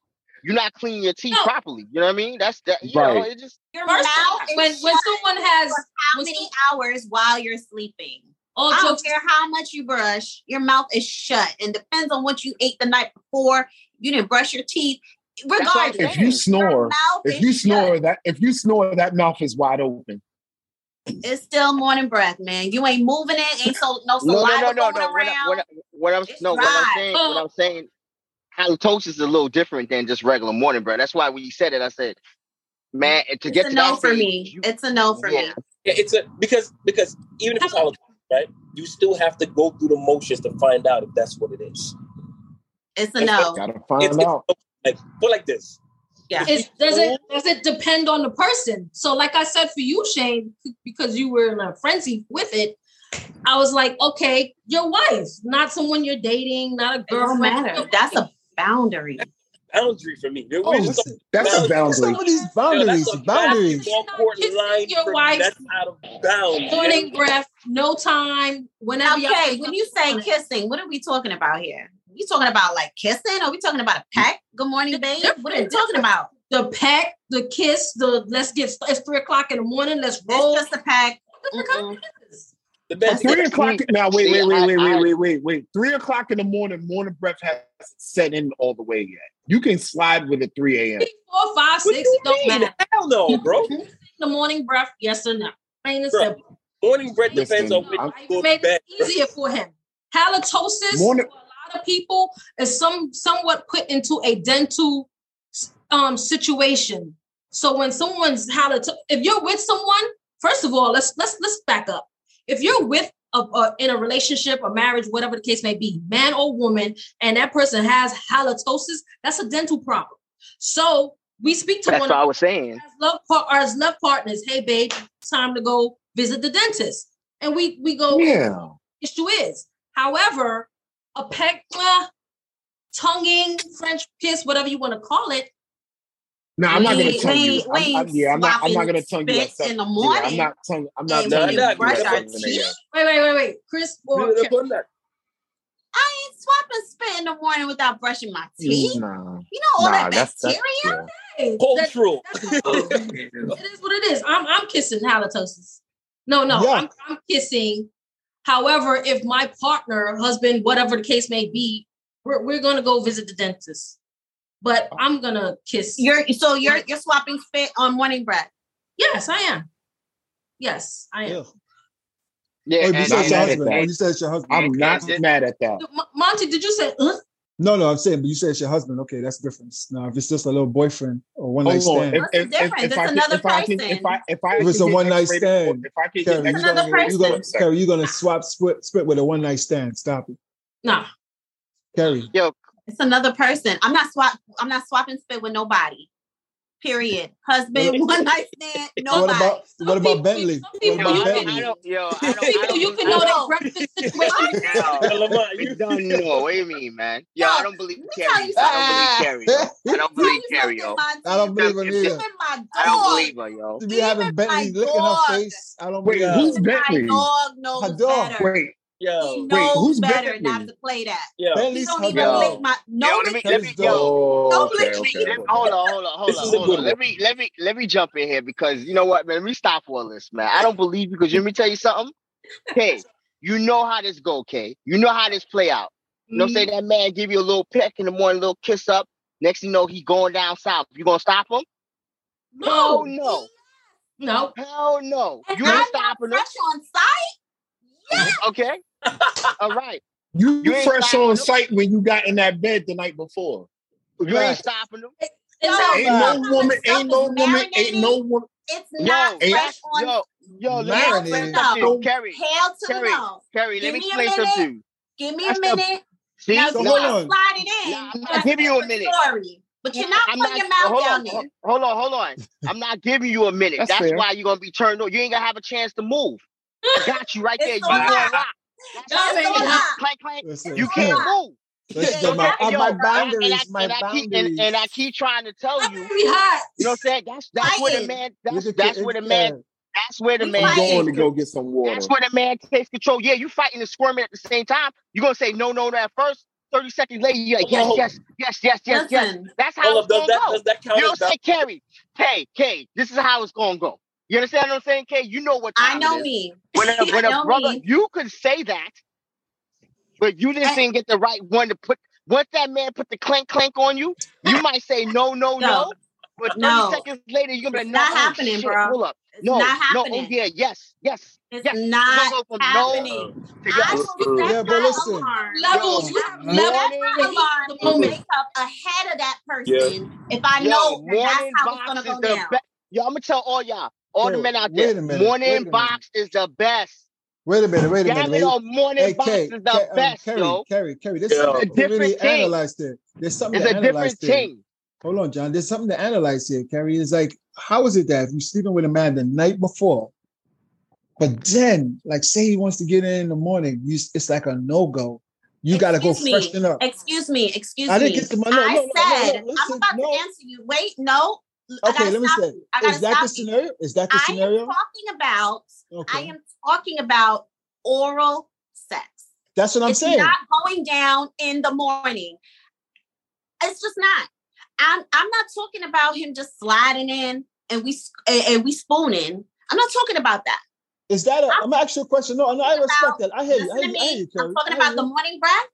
You're not cleaning your teeth No. properly. You know what I mean? That's that. You know, it just Your mouth is when, when someone has how many some- hours while you're sleeping? all I don't jokes care how much you brush, your mouth is shut. And depends on what you ate the night before. You didn't brush your teeth. Regardless, if you snore, if is you shut. snore, that if you snore, that mouth is wide open. It's still morning breath, man. You ain't moving it. Ain't so no no, saliva no, no, no, going no. What, I, around. what, I, what I'm It's no, what I'm dry. saying, what. I'm saying, halitosis is a little different than just regular morning breath. That's why when you said it, I said, man, to it's get a to no that for stage, me. you- It's a no for Yeah. me. Yeah, it's a because because even if it's halitosis, right, you still have to go through the motions to find out if that's what it is. It's a no. Gotta find It's, it's out. like put like this. Yeah. It does it does it depend on the person? So, like I said for you, Shane, because you were in a frenzy with it, I was like, okay, your wife, not someone you're dating, not a It girlfriend. matter. Oh, that's a boundary. Boundary for me. Oh, is listen, That's a boundary. Some boundary. of these boundaries, that's a boundaries. More important your wife. That's out of bounds. morning breath, no time, whenever Okay, when you say kissing, what are we talking about here? You talking about like kissing? Are we talking about a peck? Good morning, babe. What are we talking about? the peck, the kiss, the let's get it's three o'clock in the morning, let's roll. It's just a peck. Different kind of kisses. The best Three o'clock. Mm. Now wait, wait, wait, wait, wait, wait, wait, wait. Three o'clock in the morning, morning breath hasn't set in all the way yet. You can slide with it 3 a.m. Three, four, five, What six, do it don't mean? matter. Hell no, bro. The morning breath, yes or no. Plain and simple. Morning breath Listen, depends on No, when I you even go to made bed. it easier for him. Halitosis Morning- for a lot of people is some somewhat put into a dental um situation. So when someone's halito, if you're with someone, first of all, let's let's let's back up. If you're with a, a in a relationship, a marriage, whatever the case may be, man or woman, and that person has halitosis, that's a dental problem. So we speak to That's one what I was saying. as love par- as love partners, hey babe, time to go visit the dentist. And we we go, Yeah. issue is. However, a peck, uh, tonguing, French kiss, whatever you want to call it, No, I'm not gonna We- tongue you. we- I'm, I'm, yeah, I'm not. I'm not gonna tongue you. at spits in the morning. Yeah, I'm not tongue. I'm not And we tonguing can you brush at our teeth. wait, wait, wait, wait, Chris or You Carrie, done. I ain't swapping spit in the morning without brushing my teeth. Nah, You know all nah, that that's bacteria. that's yeah. hey, that- Cultural. it is what it is. I'm I'm kissing halitosis. No, no, Yeah. I'm, I'm kissing. However, if my partner, husband, whatever the case may be, we're, we're gonna go visit the dentist. But I'm gonna kiss. You're so you're you're swapping spit on morning breath. yes, I am. Yes, I am. Ew. Yeah, Oh, you and- said your husband. You said it's your husband. I'm not mad at that. Monty, did you say? Uh? No, no, I'm saying, but you said it's your husband. Okay, that's different. Now, if it's just a little boyfriend or one night Hold stand, If, What's if, if, if, It's I can, another if I can, if. I, if I If it's a one-night stand, for- if I can Carrie, you're another gonna, X-rated you gonna, person. Carrie, you're gonna swap split split with a one night stand. Stop it, Nah. Carrie. Yo, It's another person. I'm not swap. I'm not swapping spit with nobody. Period. Husband, one night stand, What nobody. about Some what about people- Bentley? some What people yo, about you I don't, can- I Bentley? don't, yo, I don't, I People, don't you can know don't- that breakfast situation. Yo, Lamont, you you don't know. What do you mean, man? Yo, Yo, I don't believe let me Carrie. I don't believe Carrie. I don't believe you Carrie, something, yo. Monty. I don't believe him either. Even my dog. I don't believe her, yo. To be Even having my Bentley licking her face, I don't Wait, believe who's it. My Bentley? dog knows Her dog. better. Wait, He yo, knows who's better Bentley? not to play that. yo. He don't even Yo. lick my no Yo, let me, lick let me, yo, oh, Don't okay, lick me. okay. let hold on, hold on, hold This on, hold good on. Let me, let me, let me jump in here because you know what, man. Let me stop all this, man. I don't believe you because let me tell you something. Hey, you know how this go, okay? You know how this play out. You know, Mm-hmm. say that man give you a little peck in the morning, a little kiss up. Next thing you know, he going down south. You gonna stop him? No, Hell no. no. Hell no. And You I'm ain't stopping him. fresh on site. Yes. Okay. All right. You, You ain't fresh on him. sight when you got in that bed the night before. You ain't Right. stopping him. Exactly. Ain't no Something woman, like ain't no woman, ain't no woman. It's not Ain't- fresh on yo, yo, let me Marinated. explain something to you. Carrie, Hell to Carrie, the no. Carrie, let me me a explain something to you. Give me a minute. See, now So you hold on. slide it in. Nah, I'm not giving you a minute. Story. But you're not I'm putting your mouth hold down on, there. Hold on, hold on. I'm not giving you a minute. That's That's, why you're gonna be turned on. You ain't gonna have a chance to move. I got you right there. You a on lot. lock. Y'all That's make why it you hot. clank, clank. Listen, You can't lot. move. Listen, my, yo, my and I- boundaries, and my I, and keep and, boundaries. and I keep trying to tell you. very hot. You know what I'm saying? That's that's where the man. You That's that's where the man. That's where the man. I'm going to go get some water. That's where the man takes control. Yeah, you fighting and squirming at the same time. You're gonna say no, no, no at first. 30 seconds later, you're like, yes, Hold on. yes, yes, yes, yes, yes. Listen, That's how Hold it's up, gonna that go. does that count You don't say, I'm saying, Carrie? K, K, this is how it's gonna go. You understand what I'm saying, K? You know what I know it is. me. When a, I when a brother, me. you could say that, but you just didn't get the right one to put. Once that man put the clank clank on you, you might say no, no, no. No. But 30 No. seconds later, you're gonna be like, not oh, happening, shit, bro. Hold up. It's No, not no, oh yeah, yes, yes. It's yes. Not gonna go from happening. no to I yes. will set Yeah, but listen. alarm. Levels. Yo, we have I will levels. set my morning- alarm The moment. wake up ahead of that person Yeah. if I Yo, know that's how it's gonna go down. best. Yo, I'm gonna tell all y'all, all the men out wait there, a minute, wait a morning minute. box is the best. Wait a minute, wait a Damn minute. it, Wait. on morning Hey, box Kay, is the Kay, um, best, Kerry, yo. Kerry, Kerry. There's Yeah. something It's a to really different thing. analyze there. There's something It's to a analyze different there. thing. Hold on, John. There's something to analyze here, Kerry. Is like, how is it that if you're sleeping with a man the night before, but then, like, say he wants to get in in the morning, you, it's like a no go. You got to go Excuse me. freshen up. Excuse me, excuse me. I didn't get to my no, I no, no, no, said no, I'm about no. to answer you. Wait, no. Okay, let me say, you. Is that the you. scenario? Is that the I am talking about. Okay, I am talking about oral sex. that's what I'm it's saying. not going down in the morning. It's just not. I'm I'm not talking about him just sliding in and we and, we spooning. I'm not talking about that. Is that a? I'm I'm you a question. No, no, I respect about- that. I hear you. I hear you. I hear you I'm talking about the morning breath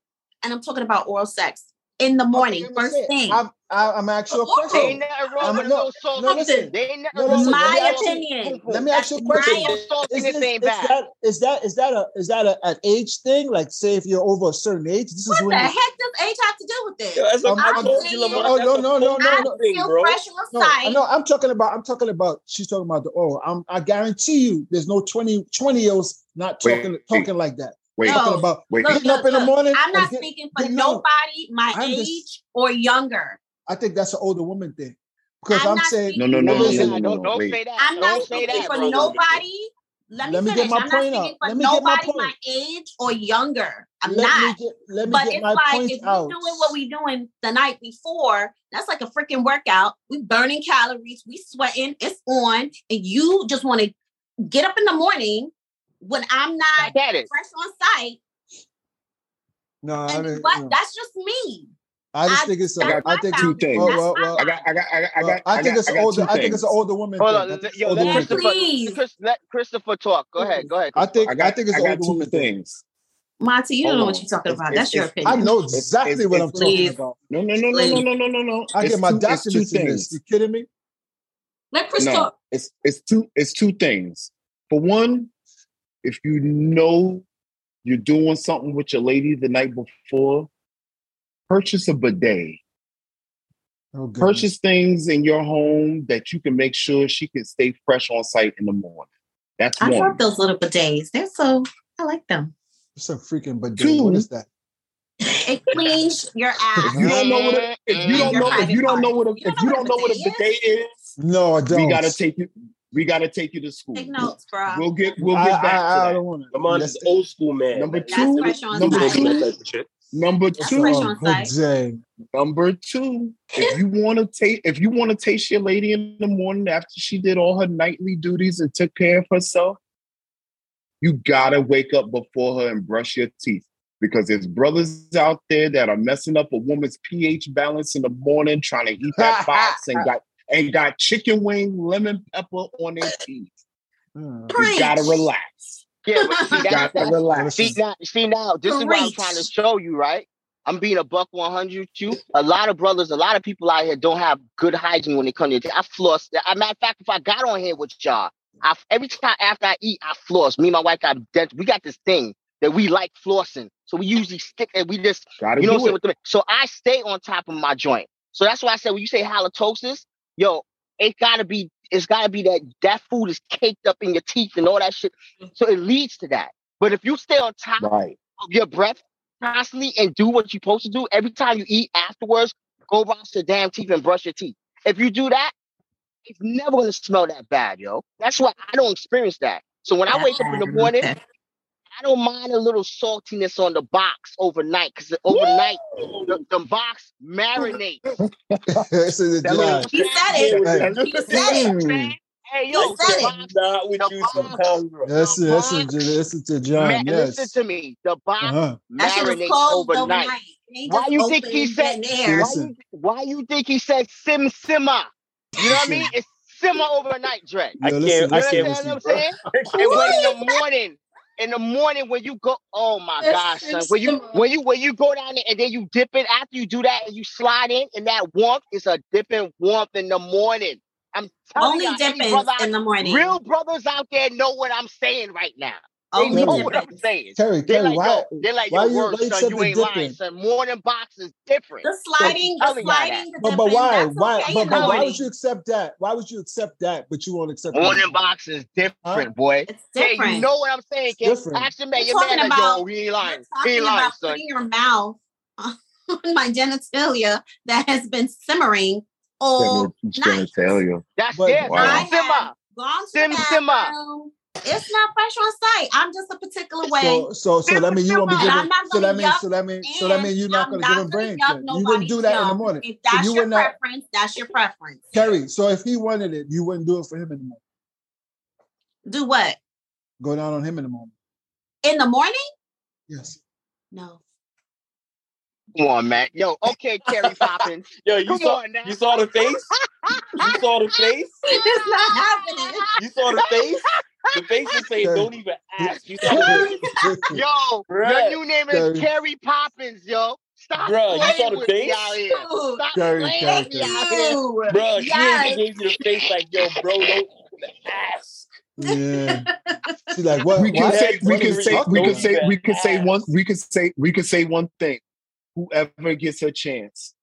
and I'm talking about oral sex in the morning. Okay, first thing. I'm, I, I'm asking you a question. ain't nothing I'm- with no, no, listen. There ain't No, listen, with a let My little ask you- opinion. Let me That's ask you a question. little Is this this is that is that is that a is that a, an age thing? Like, say if you're over a certain age, this is What the heck does age have to do with this? Yo, that's like, I'm- I I'm told saying- you, Lamont. Oh, that's no, no, no, no, cultural no. thing, bro. fresh no, sight. no, I'm talking about I'm talking about she's talking about the oral. I'm I guarantee you there's no 20 20 year olds not Wait, talking wait. talking like that. Wait, No. Talking about wait. Look, getting up look, in the morning. I'm not get- speaking for nobody my I'm age just- or younger. I think that's an older woman thing. Because I'm I'm, saying No, no, no, Well, no, listen, no, no, don't no. don't say that. I'm not don't speaking that, for brother. nobody. Let me, Let me get my I'm not point speaking out. for Let me get my nobody my, age or younger. I'm let not. me get let me But get it's my like point if out. we're doing what we're doing the night before, that's like a freaking workout. We burning calories, we sweating, it's on, and you just want to get up in the morning when I'm not Back at it. fresh on site. no, I mean, what? no. That's just me. I just I- think it's. A, I think two things. Well, well, well, I got, I got, I got, I got. I think got- it's older. two I think it's an older woman. Hold thing. on, I yo, older let woman Christopher, thing. Please. Chris, let Christopher talk. Go ahead, go ahead. I think. I I, think it's I an got older two woman things. Monty, you don't know what you're talking about. it's- That's your it's- I know exactly it's- what I'm it's- talking about. No, no, no, no, no, no, no, no, no. I get my two- documents in this. You kidding me? Let Chris talk. it's it's two it's two things. For one, if you know you're doing something with your lady the night before, purchase a bidet. Oh. Purchase things in your home that you can make sure she can stay fresh on site in the morning. That's I one. love those little bidets. They're so I like them. It's a freaking bidet. Two. What is that? It cleans your ass. If you don't know what a, if you don't know if you don't know what a. You if you don't know what a bidet is, No, I don't. we gotta take you we gotta take you to school. Take notes, bro. We'll get we'll I, get back I, I to that. don't want to. Lamont is the old school man. Number two, number two, Type of shit. Number two, fresh on site. bidet. Number two, if you want to take, if you want to taste your lady in the morning after she did all her nightly duties and took care of herself, you gotta wake up before her and brush your teeth because there's brothers out there that are messing up a woman's pH balance in the morning, trying to eat that box and got and got chicken wing, lemon pepper on their teeth. You gotta relax. Yeah, but see, You that's, gotta that's, relax. see now, see now, this is what I'm trying to show you, right? I'm being a buck 100 with you. A lot of brothers, a lot of people out here don't have good hygiene when it comes to. I floss. As a matter of fact, if I got on here with y'all, I every time after I eat, I floss. Me and my wife got dent- we got this thing that we like flossing, so we usually stick and we just Gotta you know what I'm saying? it. With the, so I stay on top of my joint. So that's why I said when you say halitosis, yo, it gotta be, it's gotta be that that food is caked up in your teeth and all that shit. So it leads to that. But if you stay on top Right. of your breath constantly and do what you're supposed to do, every time you eat afterwards, go brush your damn teeth and brush your teeth. If you do that, it's never gonna smell that bad, yo. That's why I don't experience that. So when I wake up in the morning, Okay. I don't mind a little saltiness on the box overnight because overnight the, the box marinate. this is a That little- job. He said it. Hey, That He said it. Mm. Hey yo, He said the it. box, Not with The you box. sometimes, bro. Listen, The listen, box- to, listen to John. listen Yes. to me. The box Uh-huh. That shit was marinates overnight. overnight. Why you think he said? Why Listen. you, why you think he said sim simmer? You know what I mean? It's simmer overnight, Dre. I can't. listen, I can't. understand what I'm listen. saying? And when in the morning, in the morning when you go, oh my That's gosh, son, when you when you when you go down there and then you dip it after you do that and you slide in, and that warmth is a dipping warmth in the morning. I'm telling Only dipping in the morning. real brothers out there know what I'm saying right now. They Only know what I'm saying. Terry, They're Terry, like, why? yo, they're like, why yo, you- word, why you son, said you the ain't lying, dipping? son. Morning box is different. The sliding, the telling y'all that. sliding, the But, but why? Why? okay But, in but why would you accept that? Why would you accept that? But you won't accept the Morning box is different, boy. It's Yeah, different. you know what I'm saying, It's kid. different. Ask your man, We're your man talking like, about- yo, he ain't We're lying. He talking ain't lying, about son. putting your mouth on my genitalia that has been simmering all night. tell. That's But- yeah, Wow. I sim simmer. gone to Sim the simmer. bathroom. It's not fresh on site. I'm just a particular way. So, so, so that means you won't be giving. So gonna that means, so that means, so that means you're not going to give him brain. You wouldn't do that in the morning. If So that's you your would not, preference, that's your preference. Kerry. So if he wanted it, you wouldn't do it for him in the morning. Do what? Go down on him in the morning. In the morning? Yes. No. Come on, Matt. Yo, okay, Kerry Poppins. Yo, you Come saw. now. You saw the face. You saw the face. It's not happening. You saw the face. The face is saying, "Don't even ask." You saw the. Yo, Bruh. your new name Kerry. is Kerry Poppins, yo. Stop Bruh, you playing saw the with me face? out here. Stop Kerry, playing Kerry, with me out here. You. Bro, she Yes. even gave you the face like, "Yo, bro, don't even ask." yeah. She's like, what? we can what? say we can say we can say we can say one we can say we can say one thing. Whoever gets a chance,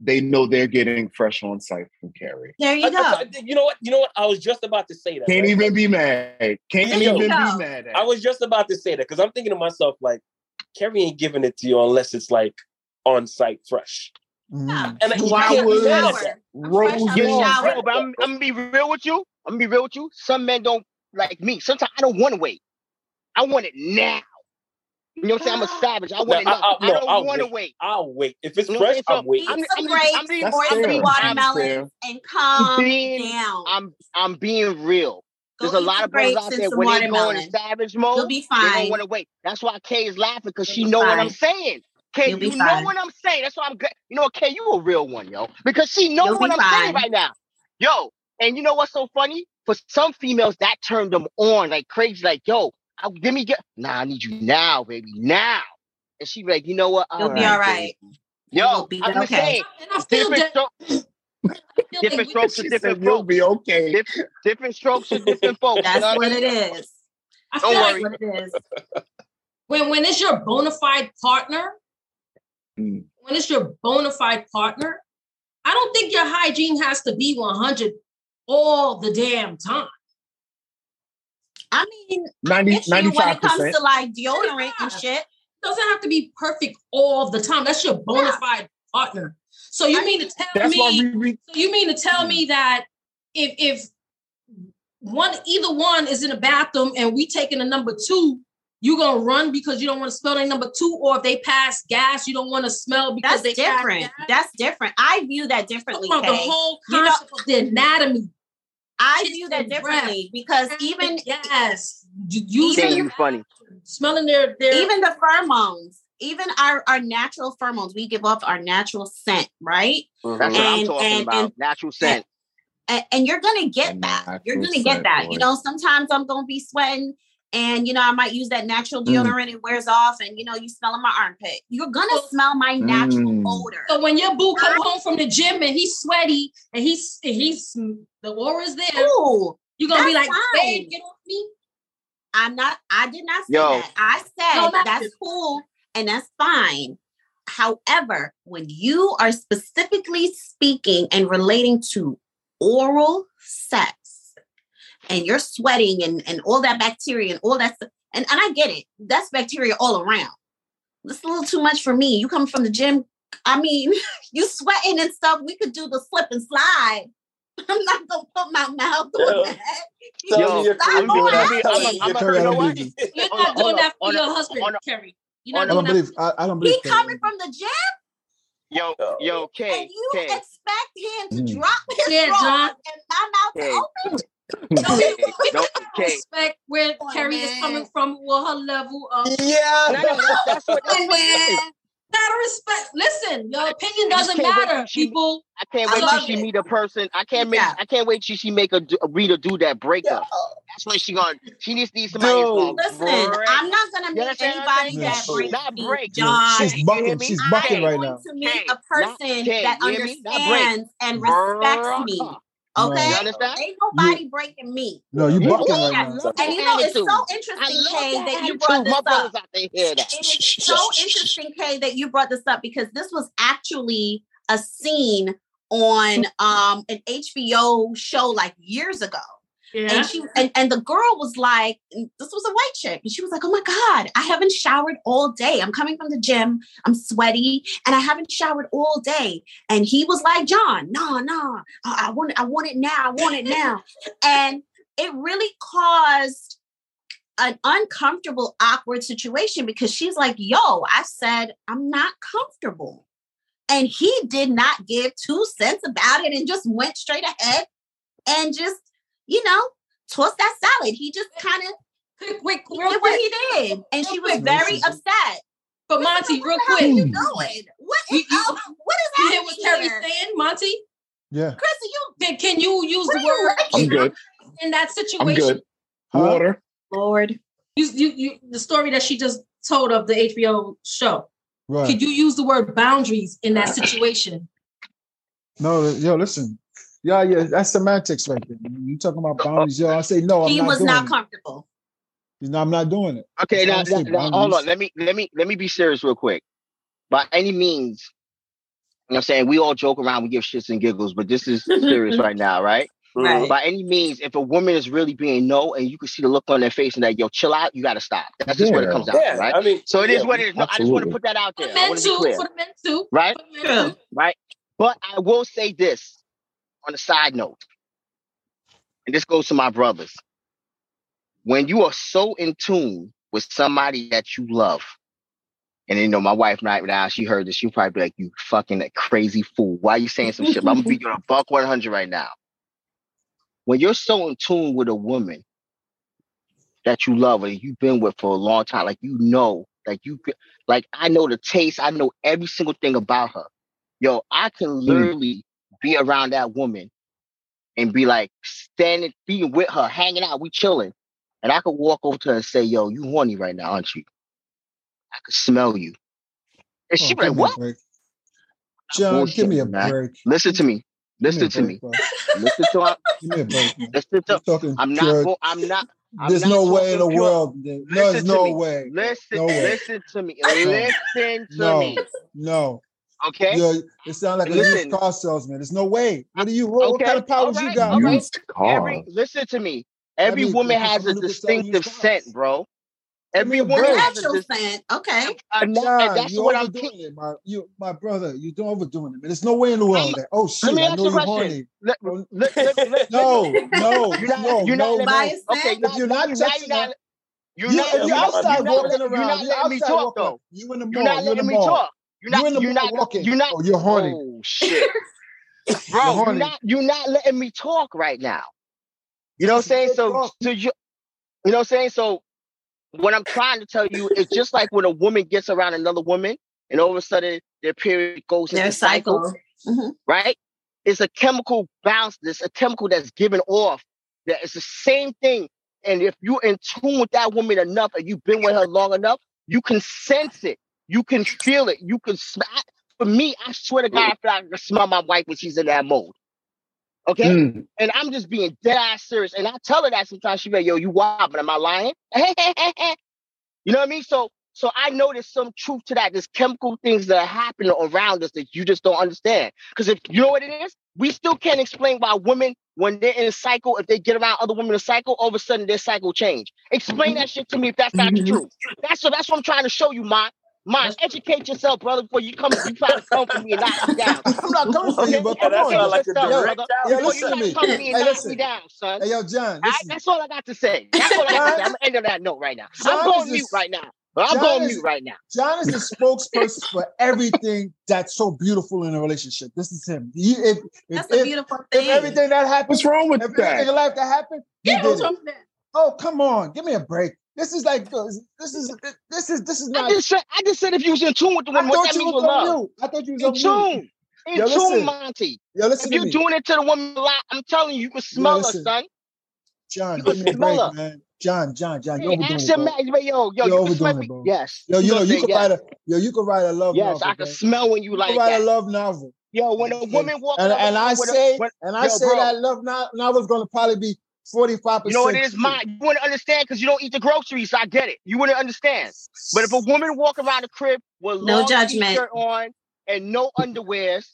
they know they're getting fresh on site from Carrie. There you I- go. I- you know what? You know what? I was just about to say that. Can't right? even be mad. Can't There even be mad at. I was just about to say that because I'm thinking to myself, like, Kerry ain't giving it to you unless it's like on site fresh. Mhm. And I, Why can't would- mad at Shower. that. I'm fresh out the Yo, shower. yo, but I'm, I'm gonna be real with you. I'm gonna be real with you. Some men don't like me. Sometimes I don't want to wait. I want it now. You know what I'm saying? I'm a savage. I want it No, now. I- I- I, don't want to wait. wait. I'll wait. If it's You I'm fresh, saying? I'm So, waiting. Eat I'm- some I'm- grapes I'm being- That's or fair. some watermelons and calm being- down. I'm I'm being real. Go There's a lot of brothers grapes out there some when they go watermelon. into savage You'll mode, be they don't want to wait. That's why Kay is laughing because she be know what I'm saying. Kay, You'll be you know fine. what I'm saying. That's why I'm good. You know what, Kay, you a real one, yo. Because she know You'll what I'm saying right now. Yo, and you know what's so funny? For some females, that turned them on like crazy. Like, yo, I, give me get. Nah, I need you now, baby, now. And she be like, you know what? You'll be all right. baby. Yo, be I'm okay. saying. And I Different, that stro- different strokes for different said you'll be okay. Different, different strokes for different folks. you That's know what I mean? is. I Don't worry. like That's what it is. when when it's your bona fide partner, Mm. when it's your bona fide partner, I don't think your hygiene has to be 100 all the damn time. I mean, 90, it's you when it comes to like deodorant and shit. It doesn't have to be perfect all the time. That's your bona Yeah. fide partner. So you I mean to tell That's me why we, we So you mean to tell me that if if one either one is in a bathroom and we taking a number two, you gonna run because you don't want to smell their number two, or if they pass gas, you don't want to smell because That's they pass different. gas? That's different. I view that Talking differently. about the Kay. whole You know- concept of the anatomy. I view that and breath. differently because even yes, you Damn, using you funny. smelling their their even the pheromones, even our, our natural pheromones, we give off our natural scent, right? Mm-hmm. That's what I'm And- talking and- about. and- Natural scent. And, and you're gonna get A that. You're gonna get that. boy. You know, sometimes I'm gonna be sweating. And you know, I might use that natural Mm. deodorant, it wears off, and you know, you smell in my armpit. You're gonna Well- smell my natural Mm. odor. So when your boo come home from the gym and he's sweaty and he's and he's the aura's there, Ooh, you're gonna be like, fine. babe, get off me. I'm not, I did not say Yo. that. I said No, not that's cool and that's fine. However, when you are specifically speaking and relating to oral sex and you're sweating and, and all that bacteria and all that stuff, and, and I get it, that's bacteria all around. It's a little too much for me. You come from the gym, I mean, you sweating and stuff, we could do the slip and slide. I'm not gonna put my mouth Yeah. on that. Tell Yo, you're stop crazy going when I at tell me. I'm you're a- Carry you know on, what? baby. You're Hold not doing that for your husband. Kerry. You're not I don't doing that. believe. I, I don't believe. He coming from the gym Yo, yo, Kay, and you Kay, expect him to Mm. drop his Yeah, drawers and my mouth Kay, to open. Kay, don't, Kay. respect where Come on, Carrie is coming from, well, her level of Yeah. No, no, that's, that's what, that's what it is. respect. Listen, your opinion doesn't matter, she- people. I can't I wait till she it. meet a person. I can't make. Yeah. I can't wait till she make a do- read or do that breakup. That's when she gonna. She needs to need somebody that's gonna Listen, break. I'm not gonna meet understand anybody saying? that Yeah. brings Not break. John. She's Kay, bucking. me? She's I'm bucking right now. to meet a person Kay, that you hear me? Not break. understands and respects me. Bruh. Okay, You understand? ain't nobody breaking me. No, you Yeah, bucking right now. And you know, it's so interesting, love Kay, that that you brought this My up. brothers out there hear that. It is so interesting, Kay, that you brought this up because this was actually a scene on um an HBO show like years ago. Yeah. And she and, and the girl was like, this was a white chick, and she was like, Oh my God, I haven't showered all day. I'm coming from the gym, I'm sweaty, and I haven't showered all day. And he was like, John, no, no, I, I want it, I want it now, I want it now. and it really caused an uncomfortable, awkward situation because she's like, Yo, I said I'm not comfortable. And he did not give two cents about it and just went straight ahead and just, you know, tossed that salad. He just kind of quick, quick, did real what he did. And she was very Racism. upset. But Monty, real what the hell are quick. you doing? What You- is you- up? What is You hear happening what Terry's here? saying, Monty? Yeah. Chris, you Can, can you use What the are you word I'm good. in that situation, I'm good. Huh? Water. Lord? You, you, you, the story that she just told of the HBO show. Right. Could you use the word boundaries in that situation? No, yo, listen. Yeah, yeah, that's semantics right there. You talking about boundaries? Yo, I say no. I'm he not was doing not it. comfortable. You know, I'm not doing it. Okay, now, That's why I now, now, hold on. Let me let me let me be serious real quick. By any means, you know what I'm saying we all joke around, we give shits and giggles, but this is serious right now, right? Right. By any means, if a woman is really being no, and you can see the look on their face and that yo, chill out, you gotta stop. That's just what it comes down Yeah, right? I mean, So it is yeah, what it is. No, I just want to put that out there. the I men want to be too. clear, For the men too. right? For the men too. Right. But I will say this on a side note, and this goes to my brothers. When you are so in tune with somebody that you love, and you know, my wife right now, she heard this, she'll probably be like, You fucking crazy fool. Why are you saying some shit? I'm gonna be on a buck 100 right now. When you're so in tune with a woman that you love or you've been with for a long time, like you know Like you, like I know the taste. I know every single thing about her. Yo, I can hmm. literally be around that woman and be like standing, being with her, hanging out, we chilling, and I could walk over to her and say, "Yo, you horny right now, aren't you?" I could smell you, and she Oh, like, "What?" John, give me a man. break. Listen to me. Give me a Listen to me. Listen to her. Give me a break, man. Listen to. I'm not. I'm not. I'm There's no way in the pure- world. No, there's no way. Listen. No way. Listen to me. Listen to No. me. No. Okay. You're, it sounds like a Listen. used car salesman. There's no way. What do you? What, what kind of powers you got? alright. man? Used car. Every listen to me. Every mean, woman has a someone who can sell distinctive scent, bro. Give me Every woman break. has a Natural scent. Okay. a na- John, and that's you're what I'm overdoing teaching. it, my you, my brother. You're doing overdoing it. Man. There's no way in the world I'm- that. Oh shit! Let me I ask know you a you're question. horny. Let, let, let, let, No, no, you're not, no, you're no, letting no. Okay, If you're not you're touching you're not, you're You, not, if you're you're outside you're not, walking let- you're not you're letting me talk walking. though. You in the You're not You in the letting me talk. You're You not, in the you're mall not, walking. you're not. Oh, you're horny. Oh shit, You're bro, you're not, you're not letting me talk right now. You know what I'm saying? So, so you, you know what I'm saying? So, what I'm trying to tell you is just like when a woman gets around another woman, and all of a sudden their period goes into Their cycle, cycle. Mhm. right? It's a chemical bounce. It's a chemical that's given off. That it's the same thing. And if you're in tune with that woman enough, and you've been with her long enough, you can sense it. You can feel it. You can. smell. For me, I swear to God, I feel like I can smell my wife when she's in that mode. Okay, Mm. and I'm just being dead ass serious. And I tell her that sometimes. She be like, "Yo, you wild, but am I lying?" you know what I mean? So, so I know there's some truth to that. There's chemical things that are happening around us that you just don't understand. Because if you know what it is, we still can't explain why women, when they're in a cycle, if they get around other women in a cycle, all of a sudden their cycle change. Explain that shit to me if that's not the truth. That's what that's what I'm trying to show you, man. Man, educate yourself, brother, before you come. You try to come for me and knock me down. I'm not coming for you, Okay? but Yeah, come that on. sound like yourself, direct brother. Yo, Before listen you to try me. to come to me Hey, and knock listen. me down, son. Hey, yo, John, All right, that's all I got to say. That's all I got to say. I'm gonna end on that note right now. John I'm going mute just- right now. But I'm John going is- mute right now. John is the spokesperson for everything that's so beautiful in a relationship. This is him. He, if, if, That's a beautiful if thing. everything that happens, What's wrong with if everything in that? life that happened, he Yeah, did what's it. wrong with that? Oh, come on, give me a break. This is like uh, this is this is this is not. I just said I just said if you was in tune with the woman, what that means was love. mute. I thought you was In tune. In Yo, tune. Monty. Yo, listen to you're me, doing it to the woman a lot, I'm telling you, you can smell her, son. John. you Give me a break, her. man. John, John, John. You're overdoing it, bro. man, yo, yo, You're you overdoing it, bro. Yes. Yo, She you know, you say could yes. write a yo, you could write a love Yes, novel. Yes, I can man. smell when you You like could write that. a love novel. Yo, when a woman walking and, around and I with a- say, when- and I yo, say bro. that love no- novel's gonna probably be 45 You know what it percent. mine. You wouldn't understand because you don't eat the groceries. So I get it. You wouldn't understand. But if a woman walk around the crib with No judgment. t-shirt on and no underwears,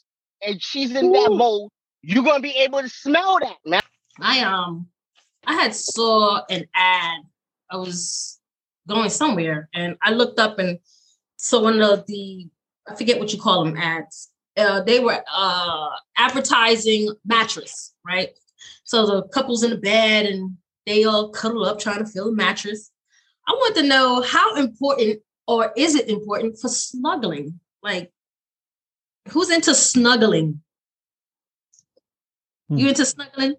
and she's in that mode, you're gonna be able to smell that, man. I um I had saw an ad. I was going somewhere and I looked up and saw one of the I forget what you call them ads. Uh, they were uh advertising mattress, right? So the couples in the bed and they all cuddle up trying to fill the mattress. I want to know how important or is it important for snuggling? Like who's into snuggling? Hmm. You into snuggling?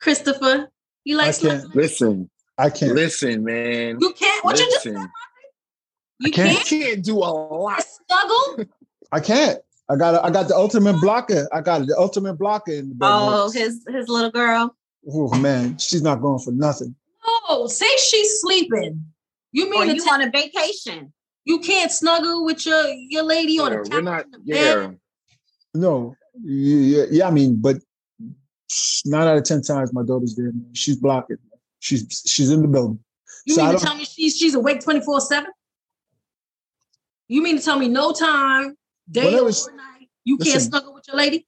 Christopher, you like I can't. snuggling? Listen, I can't. listen, man. You can't. What you just Listen, you can't. you can't, can't do a lot. snuggle? I can't. I got I got the ultimate blocker. I got the ultimate blocker in the bed. Oh, his his little girl. oh man, she's not going for nothing. No, say she's sleeping. You mean to you tell on a vacation. you can't snuggle with your your lady on Yeah, a we're not. in the Yeah. No, yeah, yeah. I mean, but nine out of ten times my daughter's there. Man. She's blocking. She's she's in the building. You So I mean to tell me she's she's awake 24-7? You mean to tell me no time, day Whenever or she- night, you can't snuggle with your lady?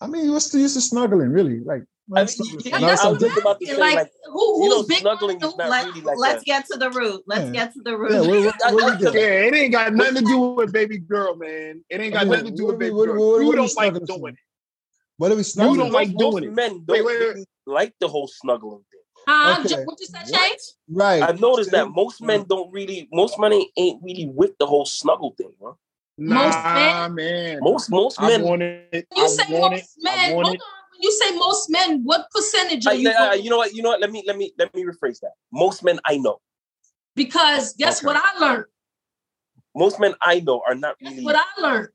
I mean, what's the use of snuggling, really? Like, I not mean, snuggling. yeah, Not I some about to say, like, like, who, you know, who's big snuggling on is not Let, really like let's a- get to the root. Let's Yeah. get to the root. Yeah, what, what, what do we do? yeah. It ain't got nothing to do with baby girl, man. It ain't got I mean, nothing to do with baby what- girl. what- what you are we don't like snuggling for? doing it. What are we most, snuggling? don't like most doing it. men don't Wait, wait, wait. like the whole snuggling thing. Huh? Okay. What you said, What? Chase? Right. I've noticed that most men don't really, most men ain't, ain't really with the whole snuggle thing, bro. Most Nah, man. Most most I men, want it. You I say want most it. Men. want Hold it. on. When you say most men, what percentage I, are you? I- going- you know what, you know what? Let me let me let me rephrase that. Most men I know. Because guess Okay. what I learned? most men I know are not That's really what I learned.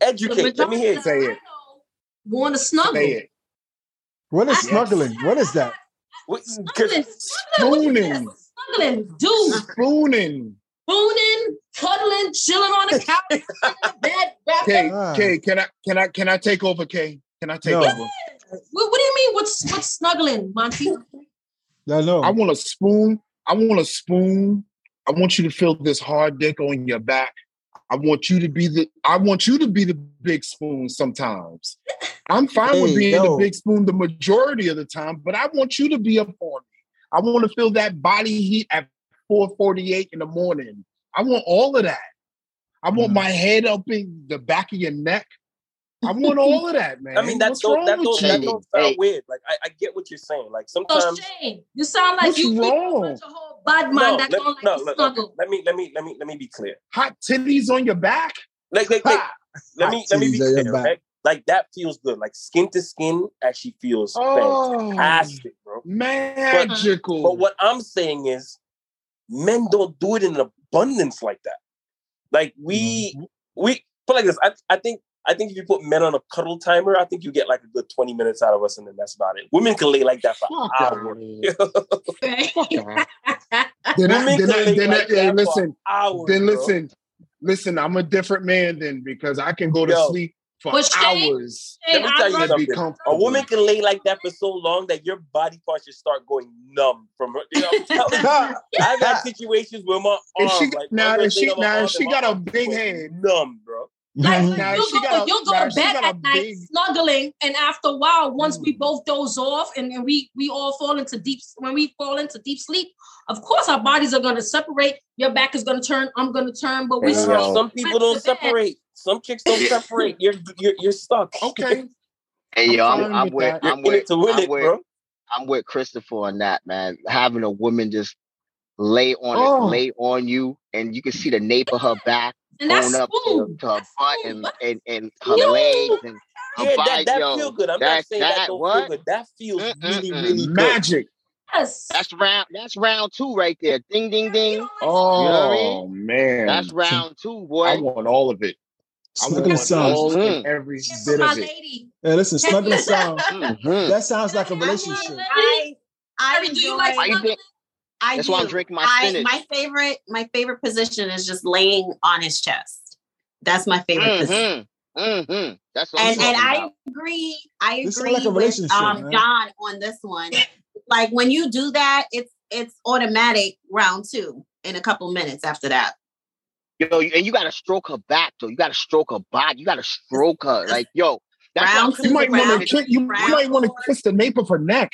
Educate. Let me hear it. Say it. I Want to snuggle? Say it. What is I- snuggling? What is that? What- Snuggling, Spooning. snuggling, snuggling, dude, Spooning. Spooning, cuddling, chilling on the couch, in the bed, wrapped K. Ah. K, can I can I can I take over, K? Can I take No. over? What, what do you mean? What's what's snuggling, Monty? I know. I want a spoon. I want a spoon. I want you to feel this hard dick on your back. I want you to be the I want you to be the big spoon sometimes. I'm fine with being yo. the big spoon the majority of the time, but I want you to be up on me. I want to feel that body heat at 448 in the morning. I want all of that. I want Mhm. my head up in the back of your neck. I want all of that, man. I mean, that's What's don't, wrong that with don't, you? that don't sound Hey. weird. Like I, I get what you're saying. Like So sometimes Shane, you sound like you people wrong? bunch of whole bad man no, that let, don't like no, to let, snuggle. let me let me let me let me be clear. Hot titties on your back. Like, like, like let me let me be Titties on your clear. back. Right? Like that feels good. Like skin to skin actually feels Oh. fantastic, bro. Magical. But what I'm saying is, men don't do it in abundance like that. Like we Mm-hmm. we put like this. I, I think I think if you put men on a cuddle timer, I think you get like a good 20 minutes out of us, and then that's about it. Women can lay like that for Fuck hours. here. Then, I, Women then, can I, lay then, like hey, that listen, for hours. then bro. listen, listen. I'm a different man then because I can go to Yo. sleep for But Shane- hours Shane, Let me tell you love and be something. A woman can lay like that for so long that your body parts just start going numb from her. You know, I'm telling you, I've had situations where my If arm, she like now, if she ain't on my now, arm she got a big goes head. numb, bro. Like, like Now, you'll she go, got a- you'll go now, to she bed got a at night big- snuggling, and after a while, once we Mm. both doze off and, and we we all fall into deep when we fall into deep sleep, of course our bodies are gonna separate. Your back is gonna turn, I'm gonna turn, but we Hey. Some people don't separate. Some chicks don't separate. You're you're, you're stuck. Okay. Hey, yo, I'm I'm, fine I'm with with, I'm with, it I'm it, with, bro. I'm with Christopher on that, man. Having a woman just lay on Oh. it, lay on you, and you can see the nape of her back and going up to, spoon. to her That's butt spoon. and, What? and, and her Yo. legs and her Yeah, body. that, that yo, feel good. I'm that- not saying that, that- don't what? feel good. That feels mm, mm, really, Mm-mm-mm. really good. Magic. Yes. That's round. That's round two right there. Ding, ding, ding. Oh You know I mean? Oh, man. That's round two, boy. I want all of it. I Snuggling want sound. all Mhm. every Yes, for bit my of it. lady. Hey, listen, snuggling sound. Mhm. That sounds like a relationship. I I Harry, do you like enjoy- snuggling? think- I That's do. why I'm drinking my I, my favorite, my favorite position is just laying on his chest. That's my favorite position. Mm-hmm. Mm-hmm. That's what I'm And and I agree. I This agree like a with um, man. John on this one. Like when you do that, it's it's automatic round two in a couple minutes after that. Yo, and you gotta stroke her back though. You gotta stroke her body. You gotta stroke her. Like, yo, that's Round You might want to kiss. You, you round might want to kiss the nape of her neck.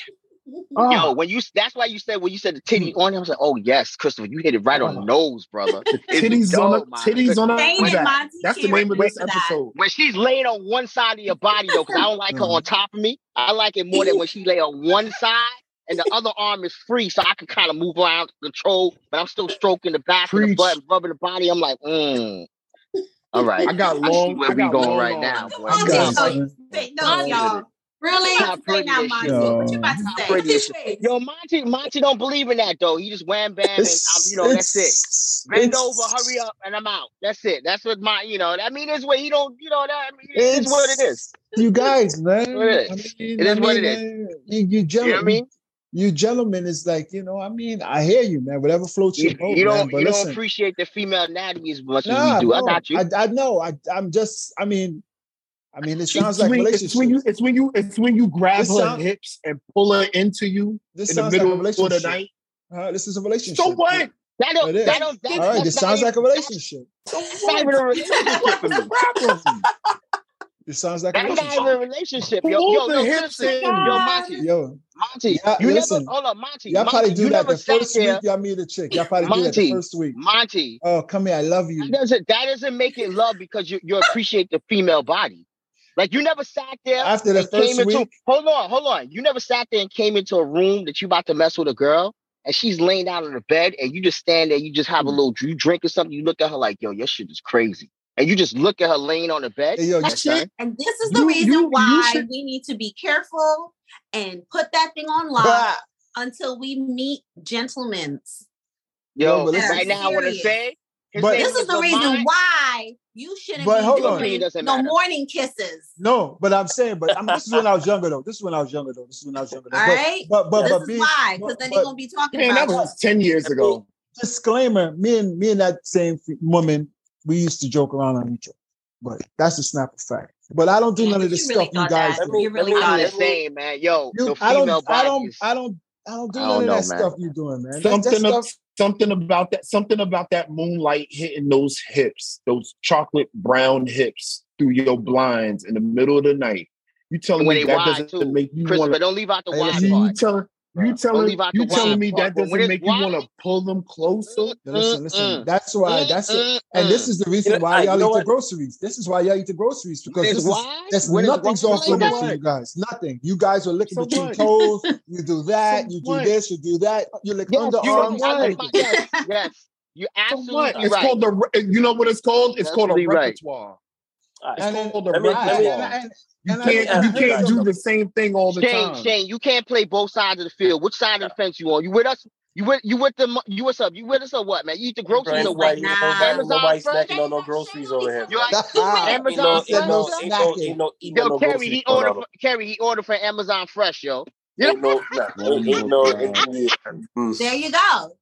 Oh, Yo, when you that's why you said when you said the titty Mm. on him, I was like, oh yes, Christopher, you hit it right on the Oh. nose, brother. the It's titties on yo, the my titties on Shane her and back. Monty That's the name of this that. episode. When she's laying on one side of your body though, because I don't like her Mm. on top of me. I like it more than when she lay on one side and the other arm is free, so I can kind of move around, control, but I'm still stroking the back of the butt rubbing the body. I'm like, mm. All right. I got I see long. where I we going long right now, boy. I'm so- no, y'all. Really? How Say now, is she? Monty. What you Yo. about to say? pretty is she? Face. Yo, Monty, Monty don't believe in that though. He just wham bam and um, you know that's it. Bend over, hurry up, and I'm out. That's it. That's what my, you know, I mean, it's what he don't, you know, that I mean, it's, what it is. You guys, man. What it I mean, It I is what it is. man, You, you You know what I mean? You gentlemen is like, you know, I mean, I hear you, man. Whatever floats your You, boat, you man. don't, But you don't appreciate the female anatomy as much nah, as we do. I no, got you. I, I know. I, I'm just, I mean, I mean, it sounds It's like when, it's relationship. when you it's when you it's when you grab This her sound- hips and pull her into you this in the sounds like a middle of the night. Uh, this is a relationship. So what? that don't, It is. that don't, that, All right, that's this not sounds even- like a relationship. So That's not a relationship for me. problem? It sounds like a That's not relationship. even a relationship. Yo, Pull yo, the yo, hips in. Yo, Monty, Yo, Monty, Yeah, you listen. never, hold on, Monty, y'all Monty, probably do that the first there, week y'all meet a chick. Y'all probably do that the first week. Monty, Oh, come here, I love That you. doesn't that doesn't make it love because you, you appreciate the female body. Like you never sat there After the first into week, hold on, hold on. You never sat there and came into a room that you about to mess with a girl and she's laying down on the bed and you just stand there, you just have a Hmm. little you drink or something, you look at her like, yo, your shit is crazy. And you just look at her laying on the bed. Hey, yo, Yes, you- And this is the You- reason you- you why should- we need to be careful and put that thing on lock Ah, until we meet gentlemen's. Yo, Yo, but right now I wanna say, But- This is the reason Lamont. why you shouldn't But be on. doing Opinion no matter. morning kisses. No, but I'm saying, but I'm, this is when I was younger though. This is when I was younger though. This is when I was younger though. All but, right? but but this but is being, why, because then they're gonna be talking about. Man, that was ten years ago. disclaimer: me and me and that same woman, we used to joke around on each other. But that's a snap of fact. But I don't do none of but this you really stuff you guys that. do. You really Let me- thought I'm it. just man. Yo, You- the I don't, female I don't. I don't, I don't do I none don't of know, that man. stuff you're doing, man. That, that Something of, stuff, something about that something about that moonlight hitting those hips, those chocolate brown hips through your blinds in the middle of the night. You telling when me that doesn't too. make you Christopher, want to don't leave out the Hey, wide you part. telling you telling leave you telling me that doesn't it's make you want to pull them closer? Mm, listen, mm, listen. Mm-mm. That's why. Mm, that's it. And this is the reason You know, why I- you y'all know eat the groceries. This is why y'all eat the groceries because this is wide, there's when nothing's off limits that, for you guys. Nothing. You guys are licking So between what? toes. You do that. So You do what? this. You do that. You lick Yes, You underarms. Like everything. yes, yes. You're So absolutely what? It's called the you know what it's called? It's called a Absolutely right. Repertoire. It's called a let me- let me- repertoire. And- and- You can't you can't do the same thing all the Shane, time. Shane, you can't play both sides of the field. Which side of the fence you on? You with us? You with you with the you what's up? You with us or what, man? You eat the groceries Brian, or why what? you Nah. know, Amazon nobody Fresh? snacking on no groceries over here. You like Two minutes. Ain't no, Amazon ain't said no, Fresh? ain't no, ain't no, eating Yo, no Kerry, groceries he going ordered on. for, Kerry, he ordered for Amazon Fresh, yo. Ain't no, nah, ain't, ain't no, ain't, yeah, mm. There you go.